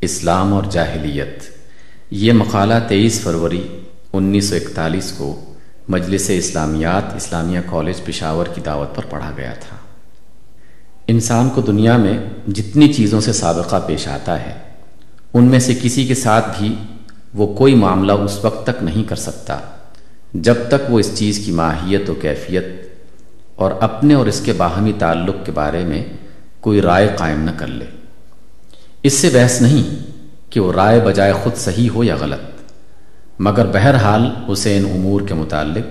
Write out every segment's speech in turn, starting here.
اسلام اور جاہلیت۔ یہ مقالہ تیئیس فروری انیس سو اکتالیس کو مجلس اسلامیات اسلامیہ کالج پشاور کی دعوت پر پڑھا گیا تھا۔ انسان کو دنیا میں جتنی چیزوں سے سابقہ پیش آتا ہے، ان میں سے کسی کے ساتھ بھی وہ کوئی معاملہ اس وقت تک نہیں کر سکتا جب تک وہ اس چیز کی ماہیت و کیفیت اور اپنے اور اس کے باہمی تعلق کے بارے میں کوئی رائے قائم نہ کر لے۔ اس سے بحث نہیں کہ وہ رائے بجائے خود صحیح ہو یا غلط، مگر بہرحال اسے ان امور کے متعلق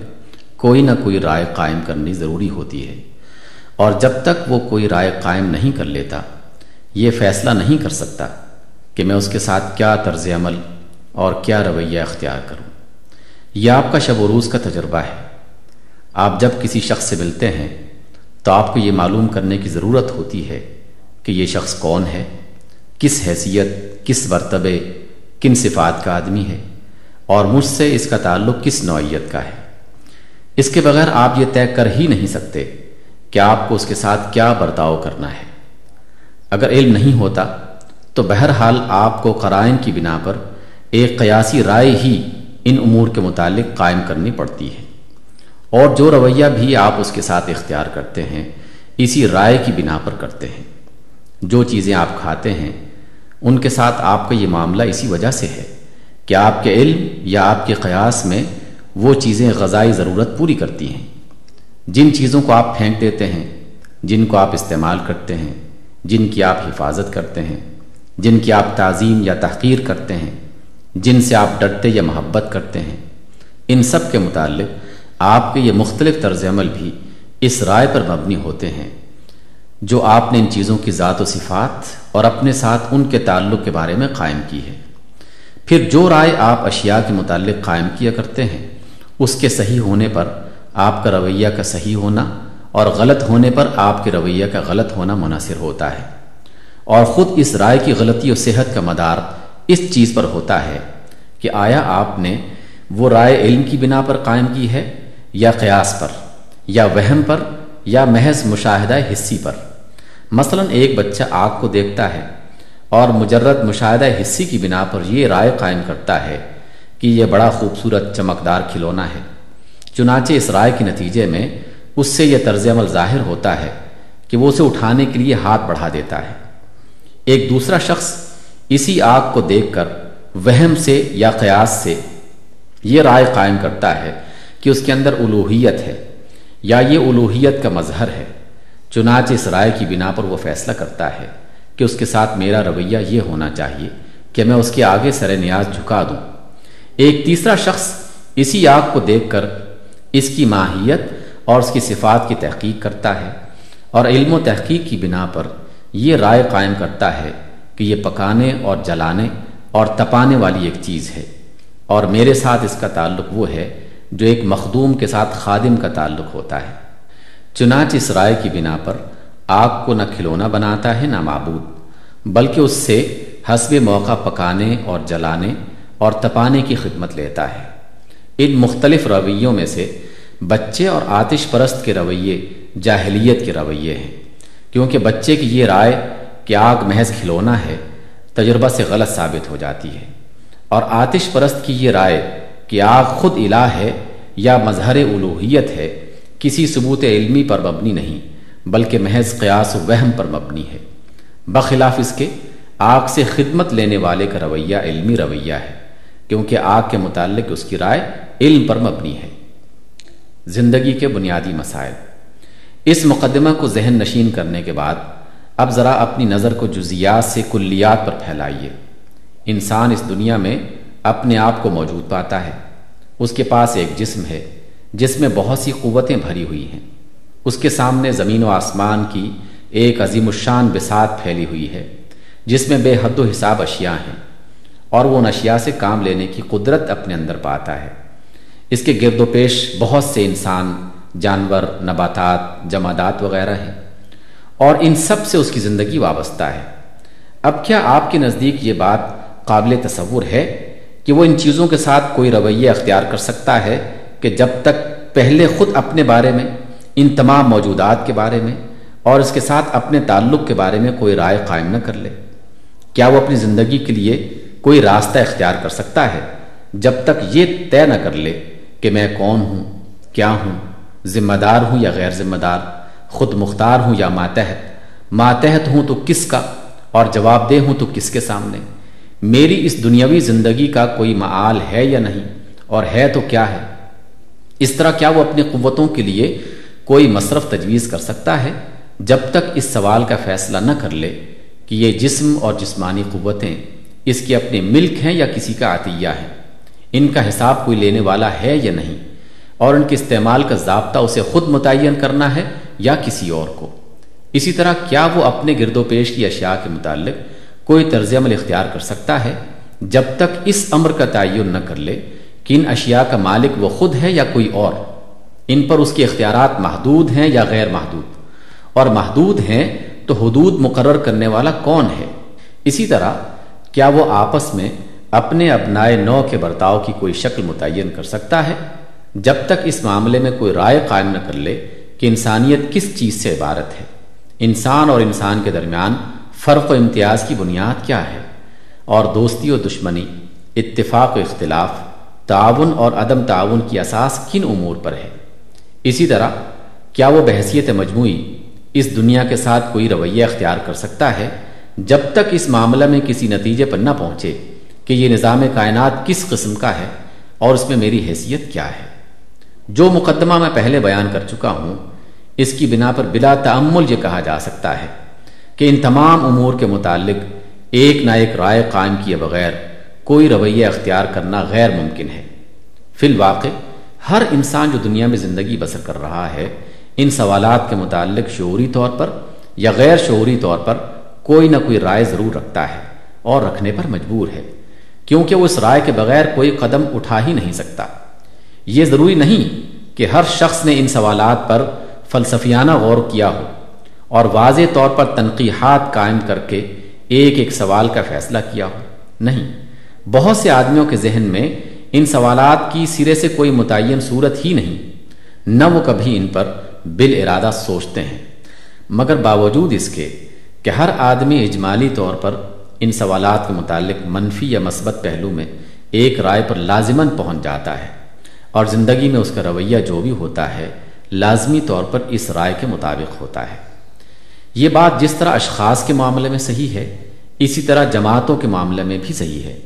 کوئی نہ کوئی رائے قائم کرنی ضروری ہوتی ہے، اور جب تک وہ کوئی رائے قائم نہیں کر لیتا، یہ فیصلہ نہیں کر سکتا کہ میں اس کے ساتھ کیا طرز عمل اور کیا رویہ اختیار کروں۔ یہ آپ کا شب و روز کا تجربہ ہے۔ آپ جب کسی شخص سے ملتے ہیں تو آپ کو یہ معلوم کرنے کی ضرورت ہوتی ہے کہ یہ شخص کون ہے۔ کس حیثیت، کس مرتبے، کن صفات کا آدمی ہے اور مجھ سے اس کا تعلق کس نوعیت کا ہے۔ اس کے بغیر آپ یہ طے کر ہی نہیں سکتے کہ آپ کو اس کے ساتھ کیا برتاؤ کرنا ہے۔ اگر علم نہیں ہوتا تو بہرحال آپ کو قرائن کی بنا پر ایک قیاسی رائے ہی ان امور کے متعلق قائم کرنی پڑتی ہے۔ اور جو رویہ بھی آپ اس کے ساتھ اختیار کرتے ہیں، اسی رائے کی بنا پر کرتے ہیں۔ جو چیزیں آپ کھاتے ہیں ان کے ساتھ آپ کا یہ معاملہ اسی وجہ سے ہے کہ آپ کے علم یا آپ کے قیاس میں وہ چیزیں غذائی ضرورت پوری کرتی ہیں۔ جن چیزوں کو آپ پھینک دیتے ہیں، جن کو آپ استعمال کرتے ہیں، جن کی آپ حفاظت کرتے ہیں، جن کی آپ تعظیم یا تحقیر کرتے ہیں، جن سے آپ ڈرتے یا محبت کرتے ہیں، ان سب کے متعلق آپ کے یہ مختلف طرز عمل بھی اس رائے پر مبنی ہوتے ہیں۔ جو آپ نے ان چیزوں کی ذات و صفات اور اپنے ساتھ ان کے تعلق کے بارے میں قائم کی ہے۔ پھر جو رائے آپ اشیاء کے متعلق قائم کیا کرتے ہیں، اس کے صحیح ہونے پر آپ کا رویہ کا صحیح ہونا اور غلط ہونے پر آپ کے رویہ کا غلط ہونا منحصر ہوتا ہے۔ اور خود اس رائے کی غلطی و صحت کا مدار اس چیز پر ہوتا ہے کہ آیا آپ نے وہ رائے علم کی بنا پر قائم کی ہے یا قیاس پر، یا وہم پر، یا محض مشاہدہ حصی پر۔ مثلا ایک بچہ آگ کو دیکھتا ہے اور مجرد مشاہدہ حصی کی بنا پر یہ رائے قائم کرتا ہے کہ یہ بڑا خوبصورت چمکدار کھلونا ہے۔ چنانچہ اس رائے کے نتیجے میں اس سے یہ طرز عمل ظاہر ہوتا ہے کہ وہ اسے اٹھانے کے لیے ہاتھ بڑھا دیتا ہے۔ ایک دوسرا شخص اسی آگ کو دیکھ کر وہم سے یا قیاس سے یہ رائے قائم کرتا ہے کہ اس کے اندر الوحیت ہے یا یہ الوحیت کا مظہر ہے۔ چنانچہ اس رائے کی بنا پر وہ فیصلہ کرتا ہے کہ اس کے ساتھ میرا رویہ یہ ہونا چاہیے کہ میں اس کے آگے سر نیاز جھکا دوں۔ ایک تیسرا شخص اسی آگ کو دیکھ کر اس کی ماہیت اور اس کی صفات کی تحقیق کرتا ہے اور علم و تحقیق کی بنا پر یہ رائے قائم کرتا ہے کہ یہ پکانے اور جلانے اور تپانے والی ایک چیز ہے۔ اور میرے ساتھ اس کا تعلق وہ ہے جو ایک مخدوم کے ساتھ خادم کا تعلق ہوتا ہے۔ چنانچہ اس رائے کی بنا پر آگ کو نہ کھلونا بناتا ہے نہ معبود، بلکہ اس سے حسب موقع پکانے اور جلانے اور تپانے کی خدمت لیتا ہے۔ ان مختلف رویوں میں سے بچے اور آتش پرست کے رویے جاہلیت کے رویے ہیں، کیونکہ بچے کی یہ رائے کہ آگ محض کھلونا ہے تجربہ سے غلط ثابت ہو جاتی ہے۔ اور آتش پرست کی یہ رائے کہ آگ خود الہ ہے یا مظہر الوحیت ہے کسی ثبوت علمی پر مبنی نہیں، بلکہ محض قیاس و وہم پر مبنی ہے۔ بخلاف اس کے، آگ سے خدمت لینے والے کا رویہ علمی رویہ ہے، کیونکہ آگ کے متعلق اس کی رائے علم پر مبنی ہے۔ زندگی کے بنیادی مسائل۔ اس مقدمہ کو ذہن نشین کرنے کے بعد، اب ذرا اپنی نظر کو جزیات سے کلیات پر پھیلائیے۔ انسان اس دنیا میں اپنے آپ کو موجود پاتا ہے۔ اس کے پاس ایک جسم ہے۔ جس میں بہت سی قوتیں بھری ہوئی ہیں۔ اس کے سامنے زمین و آسمان کی ایک عظیم الشان بسات پھیلی ہوئی ہے، جس میں بے حد و حساب اشیاء ہیں اور وہ ان اشیاء سے کام لینے کی قدرت اپنے اندر پاتا ہے۔ اس کے گرد و پیش بہت سے انسان، جانور، نباتات، جمادات وغیرہ ہیں اور ان سب سے اس کی زندگی وابستہ ہے۔ اب کیا آپ کے نزدیک یہ بات قابل تصور ہے کہ وہ ان چیزوں کے ساتھ کوئی رویہ اختیار کر سکتا ہے کہ جب تک پہلے خود اپنے بارے میں، ان تمام موجودات کے بارے میں، اور اس کے ساتھ اپنے تعلق کے بارے میں کوئی رائے قائم نہ کر لے، کیا وہ اپنی زندگی کے لیے کوئی راستہ اختیار کر سکتا ہے؟ جب تک یہ طے نہ کر لے کہ میں کون ہوں، کیا ہوں، ذمہ دار ہوں یا غیر ذمہ دار، خود مختار ہوں یا ماتحت ماتحت ہوں تو کس کا، اور جواب دہ ہوں تو کس کے سامنے؟ میری اس دنیاوی زندگی کا کوئی معال ہے یا نہیں؟ اور ہے تو کیا ہے؟ اس طرح کیا وہ اپنی قوتوں کے لیے کوئی مصرف تجویز کر سکتا ہے؟ جب تک اس سوال کا فیصلہ نہ کر لے کہ یہ جسم اور جسمانی قوتیں اس کے اپنے ملک ہیں یا کسی کا عطیہ ہے، ان کا حساب کوئی لینے والا ہے یا نہیں، اور ان کے استعمال کا ضابطہ اسے خود متعین کرنا ہے یا کسی اور کو۔ اسی طرح کیا وہ اپنے گرد و پیش کی اشیاء کے متعلق کوئی طرز عمل اختیار کر سکتا ہے؟ جب تک اس امر کا تعین نہ کر لے کہ ان اشیاء کا مالک وہ خود ہے یا کوئی اور؟ ان پر اس کے اختیارات محدود ہیں یا غیر محدود؟ اور محدود ہیں تو حدود مقرر کرنے والا کون ہے؟ اسی طرح، کیا وہ آپس میں اپنے اپنائے نو کے برتاؤ کی کوئی شکل متعین کر سکتا ہے؟ جب تک اس معاملے میں کوئی رائے قائم نہ کر لے کہ انسانیت کس چیز سے عبارت ہے۔ انسان اور انسان کے درمیان فرق و امتیاز کی بنیاد کیا ہے؟ اور دوستی و دشمنی، اتفاق و اختلاف تعاون اور عدم تعاون کی اساس کن امور پر ہے؟ اسی طرح، کیا وہ بحثیت مجموعی اس دنیا کے ساتھ کوئی رویہ اختیار کر سکتا ہے جب تک اس معاملہ میں کسی نتیجے پر نہ پہنچے کہ یہ نظام کائنات کس قسم کا ہے اور اس میں میری حیثیت کیا ہے؟ جو مقدمہ میں پہلے بیان کر چکا ہوں، اس کی بنا پر بلا تعمل یہ کہا جا سکتا ہے کہ ان تمام امور کے متعلق ایک نہ ایک رائے قائم کیے بغیر کوئی رویہ اختیار کرنا غیر ممکن ہے۔ فی الواقع، ہر انسان جو دنیا میں زندگی بسر کر رہا ہے، ان سوالات کے متعلق شعوری طور پر یا غیر شعوری طور پر کوئی نہ کوئی رائے ضرور رکھتا ہے اور رکھنے پر مجبور ہے، کیونکہ وہ اس رائے کے بغیر کوئی قدم اٹھا ہی نہیں سکتا۔ یہ ضروری نہیں کہ ہر شخص نے ان سوالات پر فلسفیانہ غور کیا ہو اور واضح طور پر تنقیحات قائم کر کے ایک ایک سوال کا فیصلہ کیا ہو۔ نہیں۔ بہت سے آدمیوں کے ذہن میں ان سوالات کی سرے سے کوئی متعین صورت ہی نہیں، نہ وہ کبھی ان پر بال ارادہ سوچتے ہیں۔ مگر باوجود اس کے کہ ہر آدمی اجمالی طور پر ان سوالات کے متعلق منفی یا مثبت پہلو میں ایک رائے پر لازماً پہنچ جاتا ہے اور زندگی میں اس کا رویہ جو بھی ہوتا ہے، لازمی طور پر اس رائے کے مطابق ہوتا ہے۔ یہ بات جس طرح اشخاص کے معاملے میں صحیح ہے، اسی طرح جماعتوں کے معاملے میں بھی صحیح ہے۔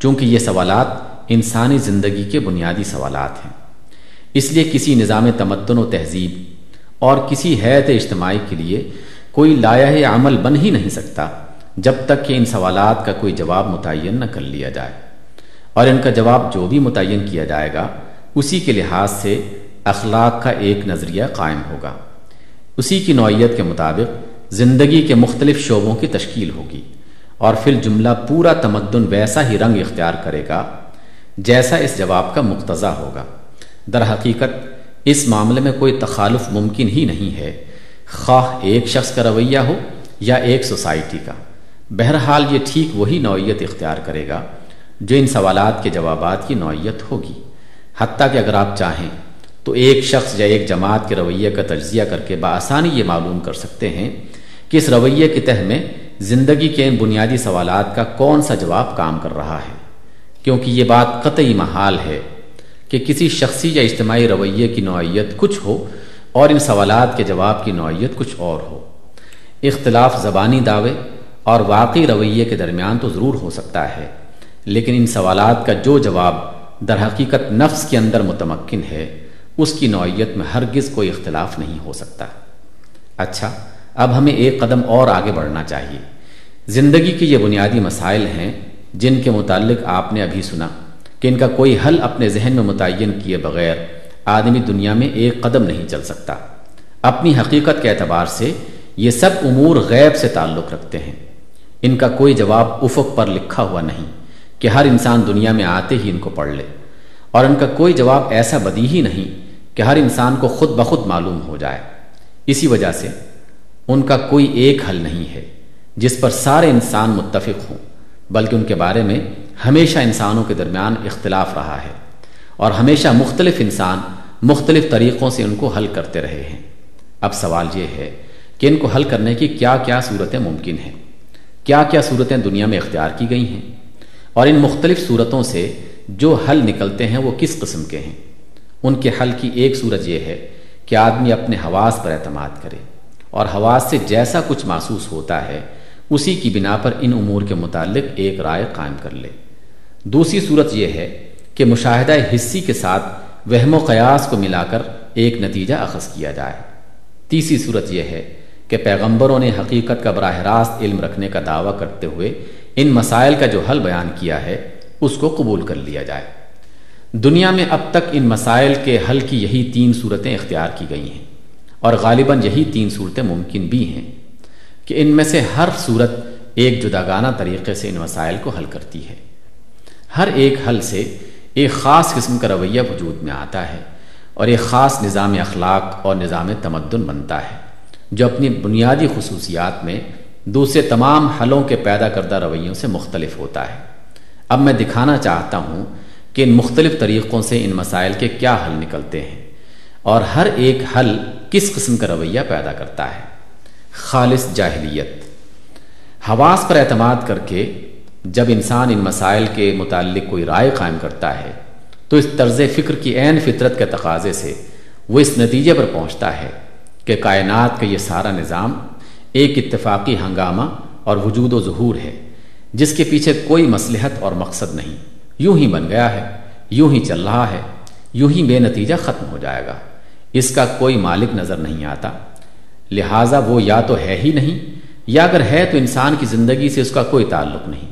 چونکہ یہ سوالات انسانی زندگی کے بنیادی سوالات ہیں۔ اس لیے کسی نظام تمدن و تہذیب اور کسی حیت اجتماعی کے لیے کوئی لایا عمل بن ہی نہیں سکتا جب تک کہ ان سوالات کا کوئی جواب متعین نہ کر لیا جائے۔ اور ان کا جواب جو بھی متعین کیا جائے گا، اسی کے لحاظ سے اخلاق کا ایک نظریہ قائم ہوگا۔ اسی کی نوعیت کے مطابق زندگی کے مختلف شعبوں کی تشکیل ہوگی۔ اور پھر جملہ پورا تمدن ویسا ہی رنگ اختیار کرے گا جیسا اس جواب کا مقتضا ہوگا۔ در حقیقت، اس معاملے میں کوئی تخالف ممکن ہی نہیں ہے۔ خواہ ایک شخص کا رویہ ہو یا ایک سوسائٹی کا۔ بہرحال، یہ ٹھیک وہی نوعیت اختیار کرے گا جو ان سوالات کے جوابات کی نوعیت ہوگی۔ حتیٰ کہ اگر آپ چاہیں تو ایک شخص یا ایک جماعت کے رویے کا تجزیہ کر کے بآسانی یہ معلوم کر سکتے ہیں کہ اس رویے کے تہ میں زندگی کے ان بنیادی سوالات کا کون سا جواب کام کر رہا ہے؟ کیونکہ یہ بات قطعی محال ہے کہ کسی شخصی یا اجتماعی رویے کی نوعیت کچھ ہو اور ان سوالات کے جواب کی نوعیت کچھ اور ہو۔ اختلاف زبانی دعوے اور واقعی رویے کے درمیان تو ضرور ہو سکتا ہے، لیکن ان سوالات کا جو جواب در حقیقت نفس کے اندر متمکن ہے، اس کی نوعیت میں ہرگز کوئی اختلاف نہیں ہو سکتا۔ اچھا اب ہمیں ایک قدم اور آگے بڑھنا چاہیے۔ زندگی کے یہ بنیادی مسائل ہیں جن کے متعلق آپ نے ابھی سنا کہ ان کا کوئی حل اپنے ذہن میں متعین کیے بغیر آدمی دنیا میں ایک قدم نہیں چل سکتا۔ اپنی حقیقت کے اعتبار سے یہ سب امور غیب سے تعلق رکھتے ہیں۔ ان کا کوئی جواب افق پر لکھا ہوا نہیں کہ ہر انسان دنیا میں آتے ہی ان کو پڑھ لے۔ اور ان کا کوئی جواب ایسا بدی ہی نہیں کہ ہر انسان کو خود بخود معلوم ہو جائے۔ اسی وجہ سے ان کا کوئی ایک حل نہیں ہے، جس پر سارے انسان متفق ہوں، بلکہ ان کے بارے میں ہمیشہ انسانوں کے درمیان اختلاف رہا ہے اور ہمیشہ مختلف انسان مختلف طریقوں سے ان کو حل کرتے رہے ہیں۔ اب سوال یہ ہے کہ ان کو حل کرنے کی کیا کیا صورتیں ممکن ہیں؟ کیا کیا صورتیں دنیا میں اختیار کی گئی ہیں؟ اور ان مختلف صورتوں سے جو حل نکلتے ہیں وہ کس قسم کے ہیں؟ ان کے حل کی ایک صورت یہ ہے کہ آدمی اپنے حواس پر اعتماد کرے۔ اور حواس سے جیسا کچھ محسوس ہوتا ہے، اسی کی بنا پر ان امور کے متعلق ایک رائے قائم کر لے۔ دوسری صورت یہ ہے کہ مشاہدہ حصی کے ساتھ وہم و قیاس کو ملا کر ایک نتیجہ اخذ کیا جائے۔ تیسری صورت یہ ہے کہ پیغمبروں نے حقیقت کا براہ راست علم رکھنے کا دعویٰ کرتے ہوئے ان مسائل کا جو حل بیان کیا ہے، اس کو قبول کر لیا جائے۔ دنیا میں اب تک ان مسائل کے حل کی یہی تین صورتیں اختیار کی گئی ہیں۔ اور غالباً یہی تین صورتیں ممکن بھی ہیں کہ ان میں سے ہر صورت ایک جداگانہ طریقے سے ان مسائل کو حل کرتی ہے۔ ہر ایک حل سے ایک خاص قسم کا رویہ وجود میں آتا ہے اور ایک خاص نظام اخلاق اور نظام تمدن بنتا ہے، جو اپنی بنیادی خصوصیات میں دوسرے تمام حلوں کے پیدا کردہ رویوں سے مختلف ہوتا ہے۔ اب میں دکھانا چاہتا ہوں کہ ان مختلف طریقوں سے ان مسائل کے کیا حل نکلتے ہیں اور ہر ایک حل کس قسم کا رویہ پیدا کرتا ہے؟ خالص جاہلیت۔ حواس پر اعتماد کر کے جب انسان ان مسائل کے متعلق کوئی رائے قائم کرتا ہے، تو اس طرز فکر کی عین فطرت کے تقاضے سے وہ اس نتیجے پر پہنچتا ہے کہ کائنات کا یہ سارا نظام ایک اتفاقی ہنگامہ اور وجود و ظہور ہے، جس کے پیچھے کوئی مصلحت اور مقصد نہیں۔ یوں ہی بن گیا ہے، یوں ہی چل رہا ہے، یوں ہی بے نتیجہ ختم ہو جائے گا۔ اس کا کوئی مالک نظر نہیں آتا۔ لہٰذا وہ یا تو ہے ہی نہیں، یا اگر ہے تو انسان کی زندگی سے اس کا کوئی تعلق نہیں۔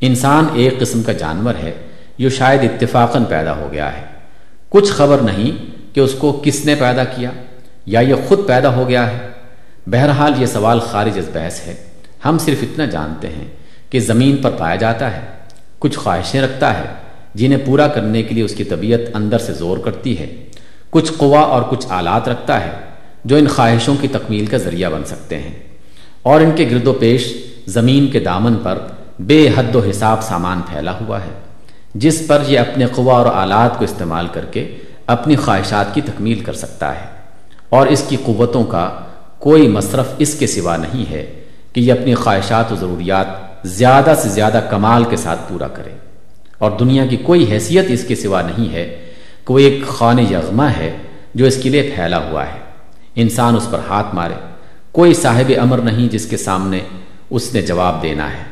انسان ایک قسم کا جانور ہے جو شاید اتفاقاً پیدا ہو گیا ہے۔ کچھ خبر نہیں کہ اس کو کس نے پیدا کیا یا یہ خود پیدا ہو گیا ہے۔ بہرحال یہ سوال خارج از بحث ہے۔ ہم صرف اتنا جانتے ہیں کہ زمین پر پایا جاتا ہے، کچھ خواہشیں رکھتا ہے، جنہیں پورا کرنے کے لیے اس کی طبیعت اندر سے زور کرتی ہے۔ کچھ قوا اور کچھ آلات رکھتا ہے جو ان خواہشوں کی تکمیل کا ذریعہ بن سکتے ہیں۔ اور ان کے گرد و پیش زمین کے دامن پر بے حد و حساب سامان پھیلا ہوا ہے، جس پر یہ اپنے قوا اور آلات کو استعمال کر کے اپنی خواہشات کی تکمیل کر سکتا ہے۔ اور اس کی قوتوں کا کوئی مصرف اس کے سوا نہیں ہے کہ یہ اپنی خواہشات و ضروریات زیادہ سے زیادہ کمال کے ساتھ پورا کرے۔ اور دنیا کی کوئی حیثیت اس کے سوا نہیں ہے کہ وہ ایک خان یغمہ ہے جو اس کے لیے پھیلا ہوا ہے۔ انسان اس پر ہاتھ مارے۔ کوئی صاحب امر نہیں جس کے سامنے اس نے جواب دینا ہے۔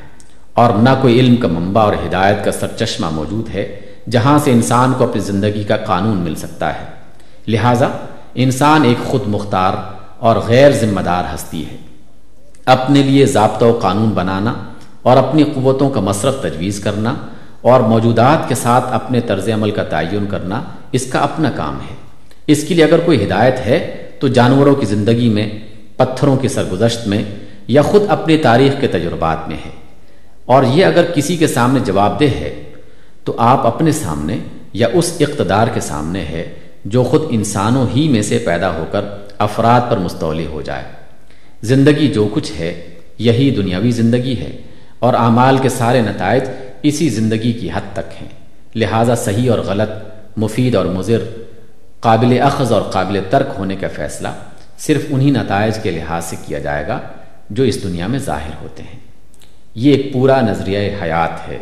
اور نہ کوئی علم کا منبع اور ہدایت کا سرچشمہ موجود ہے جہاں سے انسان کو اپنی زندگی کا قانون مل سکتا ہے۔ لہٰذا انسان ایک خود مختار اور غیر ذمہ دار ہستی ہے۔ اپنے لیے ضابطہ و قانون بنانا اور اپنی قوتوں کا مصرف تجویز کرنا اور موجودات کے ساتھ اپنے طرز عمل کا تعین کرنا اس کا اپنا کام ہے۔ اس کے لیے اگر کوئی ہدایت ہے، تو جانوروں کی زندگی میں، پتھروں کی سرگزشت میں یا خود اپنی تاریخ کے تجربات میں ہے۔ اور یہ اگر کسی کے سامنے جواب دہ ہے، تو آپ اپنے سامنے یا اس اقتدار کے سامنے ہے جو خود انسانوں ہی میں سے پیدا ہو کر افراد پر مستولی ہو جائے۔ زندگی جو کچھ ہے، یہی دنیاوی زندگی ہے اور اعمال کے سارے نتائج اسی زندگی کی حد تک ہیں۔ لہٰذا صحیح اور غلط، مفید اور مضر، قابل اخذ اور قابل ترک ہونے کا فیصلہ صرف انہی نتائج کے لحاظ سے کیا جائے گا جو اس دنیا میں ظاہر ہوتے ہیں۔ یہ ایک پورا نظریہ حیات ہے،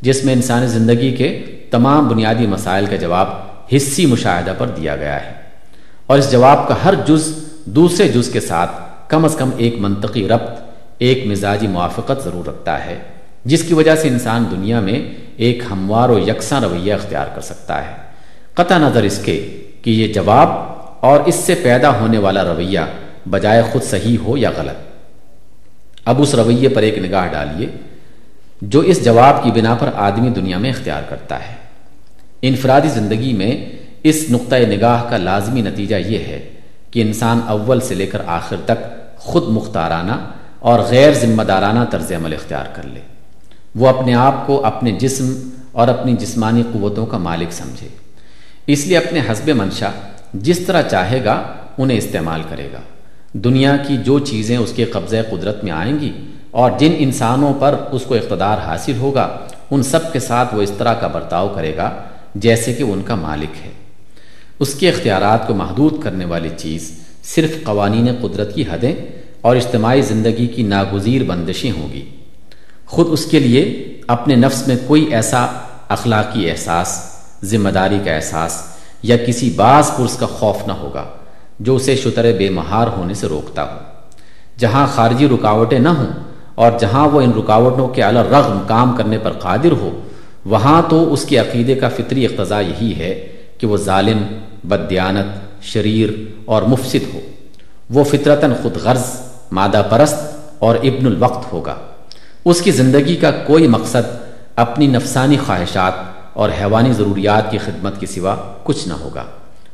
جس میں انسانی زندگی کے تمام بنیادی مسائل کا جواب حصی مشاہدہ پر دیا گیا ہے۔ اور اس جواب کا ہر جز دوسرے جز کے ساتھ کم از کم ایک منطقی ربط، ایک مزاجی موافقت ضرور رکھتا ہے۔ جس کی وجہ سے انسان دنیا میں ایک ہموار و یکساں رویہ اختیار کر سکتا ہے۔ قطع نظر اس کے کہ یہ جواب اور اس سے پیدا ہونے والا رویہ بجائے خود صحیح ہو یا غلط۔ اب اس رویے پر ایک نگاہ ڈالیے جو اس جواب کی بنا پر آدمی دنیا میں اختیار کرتا ہے۔ انفرادی زندگی میں اس نقطۂ نگاہ کا لازمی نتیجہ یہ ہے کہ انسان اول سے لے کر آخر تک خود مختارانہ اور غیر ذمہ دارانہ طرز عمل اختیار کر لے۔ وہ اپنے آپ کو اپنے جسم اور اپنی جسمانی قوتوں کا مالک سمجھے۔ اس لیے اپنے حسب منشا جس طرح چاہے گا انہیں استعمال کرے گا۔ دنیا کی جو چیزیں اس کے قبضۂ قدرت میں آئیں گی اور جن انسانوں پر اس کو اقتدار حاصل ہوگا، ان سب کے ساتھ وہ اس طرح کا برتاؤ کرے گا جیسے کہ ان کا مالک ہے۔ اس کے اختیارات کو محدود کرنے والی چیز صرف قوانین قدرت کی حدیں اور اجتماعی زندگی کی ناگزیر بندشیں ہوں گی۔ خود اس کے لیے اپنے نفس میں کوئی ایسا اخلاقی احساس ذمہ داری کا احساس یا کسی بعض پرس کا خوف نہ ہوگا جو اسے شتر بے مہار ہونے سے روکتا ہو۔ جہاں خارجی رکاوٹیں نہ ہوں اور جہاں وہ ان رکاوٹوں کے اعلی رغم کام کرنے پر قادر ہو، وہاں تو اس کے عقیدے کا فطری اقتضاء یہی ہے کہ وہ ظالم بدیانت شریر اور مفسد ہو۔ وہ فطرتاً خود غرض، مادہ پرست اور ابن الوقت ہوگا۔ اس کی زندگی کا کوئی مقصد اپنی نفسانی خواہشات اور حیوانی ضروریات کی خدمت کے سوا کچھ نہ ہوگا۔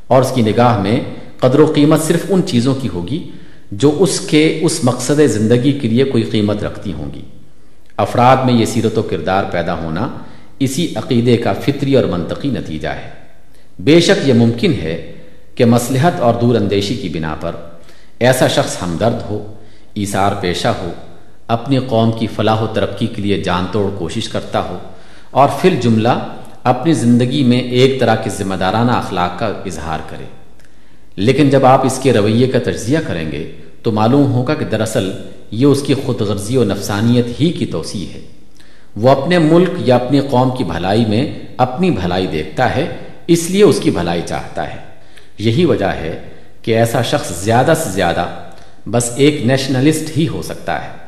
اور اس کی نگاہ میں قدر و قیمت صرف ان چیزوں کی ہوگی جو اس کے اس مقصد زندگی کے لیے کوئی قیمت رکھتی ہوں گی۔ افراد میں یہ سیرت و کردار پیدا ہونا اسی عقیدے کا فطری اور منطقی نتیجہ ہے۔ بے شک یہ ممکن ہے کہ مصلحت اور دور اندیشی کی بنا پر ایسا شخص ہمدرد ہو، ایثار پیشہ ہو اپنی قوم کی فلاح و ترقی کے لیے جان توڑ کوشش کرتا ہو اور پھر جملہ اپنی زندگی میں ایک طرح کے ذمہ دارانہ اخلاق کا اظہار کرے۔ لیکن جب آپ اس کے رویے کا تجزیہ کریں گے تو معلوم ہوگا کہ دراصل یہ اس کی خود غرضی و نفسانیت ہی کی توسیع ہے۔ وہ اپنے ملک یا اپنی قوم کی بھلائی میں اپنی بھلائی دیکھتا ہے، اس لیے اس کی بھلائی چاہتا ہے۔ یہی وجہ ہے کہ ایسا شخص زیادہ سے زیادہ بس ایک نیشنلسٹ ہی ہو سکتا ہے۔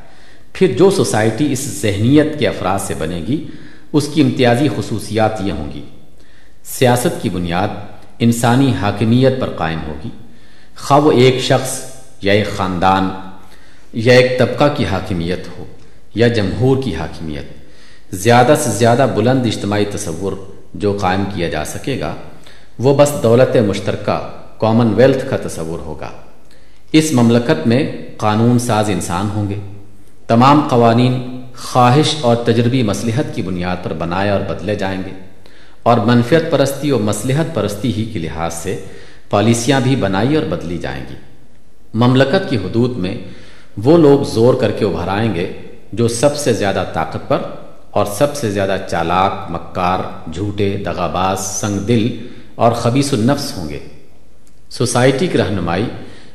پھر جو سوسائٹی اس ذہنیت کے افراد سے بنے گی، اس کی امتیازی خصوصیات یہ ہوں گی۔ سیاست کی بنیاد انسانی حاکمیت پر قائم ہوگی۔ خواہ وہ ایک شخص یا ایک خاندان یا ایک طبقہ کی حاکمیت ہو یا جمہور کی حاکمیت، زیادہ سے زیادہ بلند اجتماعی تصور جو قائم کیا جا سکے گا، وہ بس دولت مشترکہ کامن ویلتھ کا تصور ہوگا۔ اس مملکت میں قانون ساز انسان ہوں گے۔ تمام قوانین خواہش اور تجربی مصلحت کی بنیاد پر بنائے اور بدلے جائیں گے اور منفیت پرستی اور مصلحت پرستی ہی کے لحاظ سے پالیسیاں بھی بنائی اور بدلی جائیں گی۔ مملکت کی حدود میں وہ لوگ زور کر کے ابھر آئیں گے جو سب سے زیادہ طاقت پر اور سب سے زیادہ چالاک، مکار، جھوٹے، دغاباز سنگ دل اور خبیص النفس ہوں گے۔ سوسائٹی کی رہنمائی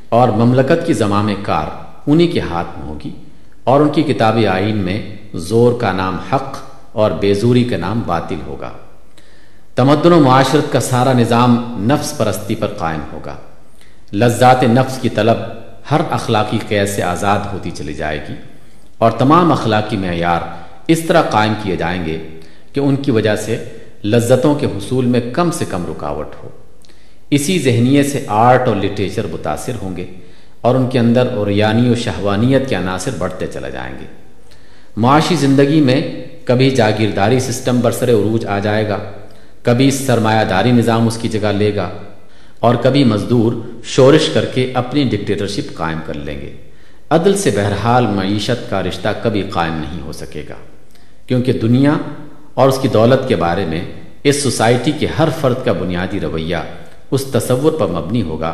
اور مملکت کی زمام کار انہی کے ہاتھ میں ہوگی۔ اور ان کی کتاب آئین میں زور کا نام حق اور بیزوری کا نام باطل ہوگا۔ تمدن و معاشرت کا سارا نظام نفس پرستی پر قائم ہوگا۔ لذات نفس کی طلب ہر اخلاقی قید سے آزاد ہوتی چلی جائے گی اور تمام اخلاقی معیار اس طرح قائم کیے جائیں گے کہ ان کی وجہ سے لذتوں کے حصول میں کم سے کم رکاوٹ ہو۔ اسی ذہنیت سے آرٹ اور لٹریچر متاثر ہوں گے۔ اور ان کے اندر اوریانی و شہوانیت کے عناصر بڑھتے چلے جائیں گے۔ معاشی زندگی میں کبھی جاگیرداری سسٹم برسر عروج آ جائے گا، کبھی سرمایہ داری نظام اس کی جگہ لے گا، اور کبھی مزدور شورش کر کے اپنی ڈکٹیٹرشپ قائم کر لیں گے۔ عدل سے بہرحال معیشت کا رشتہ کبھی قائم نہیں ہو سکے گا، کیونکہ دنیا اور اس کی دولت کے بارے میں اس سوسائٹی کے ہر فرد کا بنیادی رویہ اس تصور پر مبنی ہوگا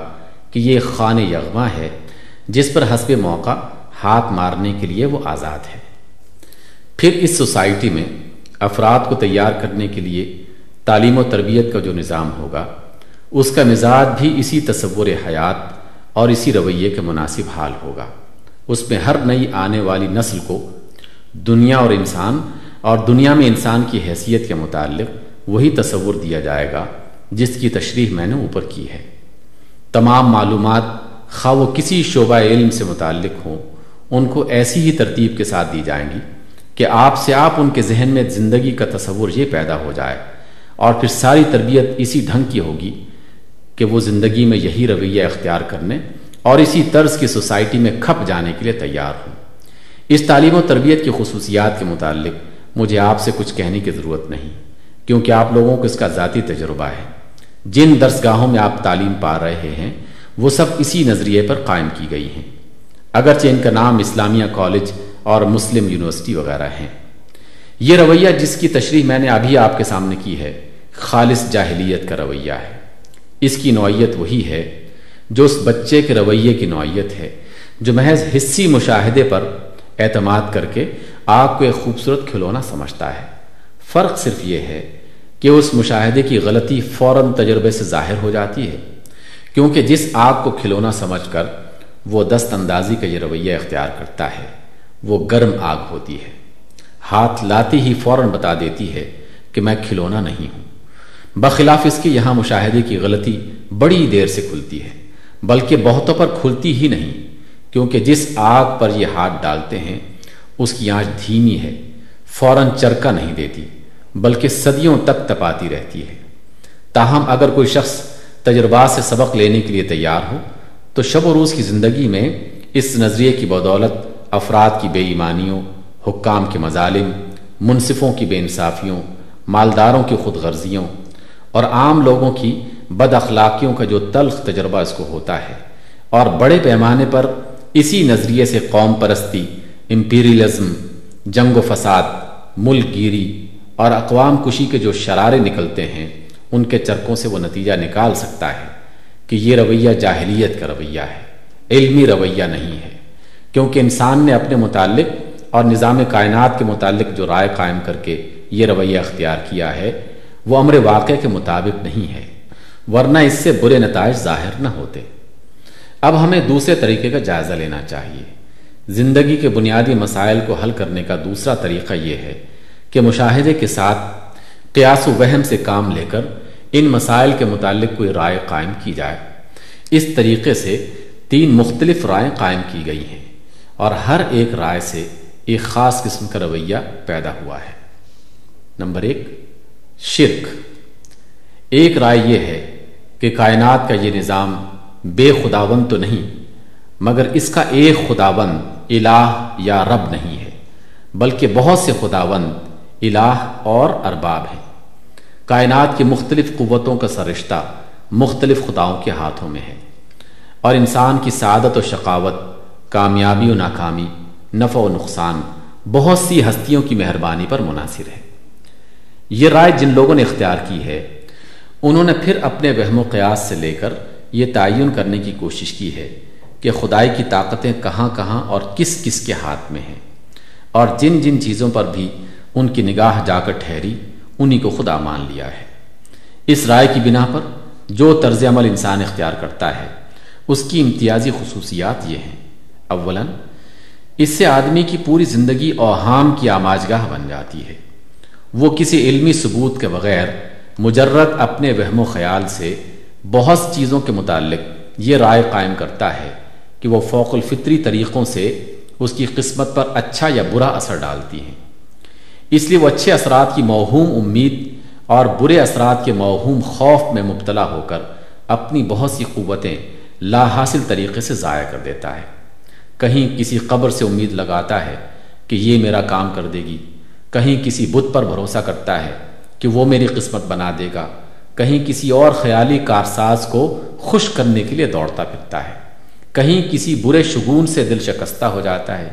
کہ یہ خان یغما ہے، جس پر حسب موقع ہاتھ مارنے کے لیے وہ آزاد ہے۔ پھر اس سوسائٹی میں افراد کو تیار کرنے کے لیے تعلیم و تربیت کا جو نظام ہوگا، اس کا مزاج بھی اسی تصور حیات اور اسی رویے کے مناسب حال ہوگا۔ اس میں ہر نئی آنے والی نسل کو دنیا اور انسان اور دنیا میں انسان کی حیثیت کے متعلق وہی تصور دیا جائے گا، جس کی تشریح میں نے اوپر کی ہے۔ تمام معلومات خواہ وہ کسی شعبہ علم سے متعلق ہوں، ان کو ایسی ہی ترتیب کے ساتھ دی جائیں گی کہ آپ سے آپ ان کے ذہن میں زندگی کا تصور یہ پیدا ہو جائے۔ اور پھر ساری تربیت اسی ڈھنگ کی ہوگی کہ وہ زندگی میں یہی رویہ اختیار کرنے اور اسی طرز کی سوسائٹی میں کھپ جانے کے لیے تیار ہوں۔ اس تعلیم و تربیت کی خصوصیات کے متعلق مجھے آپ سے کچھ کہنے کی ضرورت نہیں، کیونکہ آپ لوگوں کو اس کا ذاتی تجربہ ہے۔ جن درسگاہوں میں آپ تعلیم پا رہے ہیں، وہ سب اسی نظریے پر قائم کی گئی ہیں۔ اگرچہ ان کا نام اسلامیہ کالج اور مسلم یونیورسٹی وغیرہ ہیں۔ یہ رویہ جس کی تشریح میں نے ابھی آپ کے سامنے کی ہے، خالص جاہلیت کا رویہ ہے۔ اس کی نوعیت وہی ہے جو اس بچے کے رویے کی نوعیت ہے، جو محض حصی مشاہدے پر اعتماد کر کے آگ کو ایک خوبصورت کھلونا سمجھتا ہے۔ فرق صرف یہ ہے کہ اس مشاہدے کی غلطی فوراً تجربے سے ظاہر ہو جاتی ہے۔ کیونکہ جس آگ کو کھلونا سمجھ کر وہ دست اندازی کا یہ رویہ اختیار کرتا ہے، وہ گرم آگ ہوتی ہے۔ ہاتھ لاتی ہی فوراً بتا دیتی ہے کہ میں کھلونا نہیں ہوں۔ بخلاف اس کی یہاں مشاہدے کی غلطی بڑی دیر سے کھلتی ہے، بلکہ بہتوں پر کھلتی ہی نہیں۔ کیونکہ جس آگ پر یہ ہاتھ ڈالتے ہیں، اس کی آنچ دھیمی ہے، فوراً چرکا نہیں دیتی۔ بلکہ صدیوں تک تپاتی رہتی ہے۔ تاہم اگر کوئی شخص تجربات سے سبق لینے کے لیے تیار ہو، تو شب و روز کی زندگی میں اس نظریے کی بدولت، افراد کی بے ایمانیوں، حکام کے مظالم، منصفوں کی بے انصافیوں، مالداروں کی خود غرضیوں اور عام لوگوں کی بد اخلاقیوں کا جو تلخ تجربہ اس کو ہوتا ہے۔ اور بڑے پیمانے پر اسی نظریے سے قوم پرستی، امپیریلزم، جنگ و فساد، ملک گیری اور اقوام کشی کے جو شرارے نکلتے ہیں، ان کے چرکوں سے وہ نتیجہ نکال سکتا ہے کہ یہ رویہ جاہلیت کا رویہ ہے، علمی رویہ نہیں ہے، کیونکہ انسان نے اپنے متعلق اور نظام کائنات کے متعلق جو رائے قائم کر کے یہ رویہ اختیار کیا ہے، وہ امر واقع کے مطابق نہیں ہے، ورنہ اس سے برے نتائج ظاہر نہ ہوتے۔ اب ہمیں دوسرے طریقے کا جائزہ لینا چاہیے۔ زندگی کے بنیادی مسائل کو حل کرنے کا دوسرا طریقہ یہ ہے کہ مشاہدے کے ساتھ قیاس و وہم سے کام لے کر ان مسائل کے متعلق کوئی رائے قائم کی جائے۔ اس طریقے سے تین مختلف رائے قائم کی گئی ہیں اور ہر ایک رائے سے ایک خاص قسم کا رویہ پیدا ہوا ہے۔ نمبر ایک، شرک۔ ایک رائے یہ ہے کہ کائنات کا یہ نظام بے خداون تو نہیں، مگر اس کا ایک خداون الہ یا رب نہیں ہے، بلکہ بہت سے خداون الہ اور ارباب ہیں۔ کائنات کی مختلف قوتوں کا سرشتہ مختلف خداؤں کے ہاتھوں میں ہے۔ اور انسان کی سعادت و شقاوت، کامیابی و ناکامی، نفع و نقصان بہت سی ہستیوں کی مہربانی پر مناصر ہے۔ یہ رائے جن لوگوں نے اختیار کی ہے، انہوں نے پھر اپنے وہم و قیاس سے لے کر یہ تعین کرنے کی کوشش کی ہے کہ خدائی کی طاقتیں کہاں کہاں اور کس کس کے ہاتھ میں ہیں۔ اور جن جن چیزوں پر بھی ان کی نگاہ جا کر ٹھہری، انہی کو خدا مان لیا ہے۔ اس رائے کی بنا پر جو طرز عمل انسان اختیار کرتا ہے، اس کی امتیازی خصوصیات یہ ہیں۔ اولاً، اس سے آدمی کی پوری زندگی اوہام کی آماجگاہ بن جاتی ہے۔ وہ کسی علمی ثبوت کے بغیر مجرد اپنے وہم و خیال سے بہت چیزوں کے متعلق یہ رائے قائم کرتا ہے کہ وہ فوق الفطری طریقوں سے اس کی قسمت پر اچھا یا برا اثر ڈالتی ہیں۔ اس لیے وہ اچھے اثرات کی موہوم امید اور برے اثرات کے موہوم خوف میں مبتلا ہو کر اپنی بہت سی قوتیں لا حاصل طریقے سے ضائع کر دیتا ہے۔ کہیں کسی قبر سے امید لگاتا ہے کہ یہ میرا کام کر دے گی۔ کہیں کسی بت پر بھروسہ کرتا ہے کہ وہ میری قسمت بنا دے گا۔ کہیں کسی اور خیالی کارساز کو خوش کرنے کے لیے دوڑتا پھرتا ہے۔ کہیں کسی برے شگون سے دل شکستہ ہو جاتا ہے۔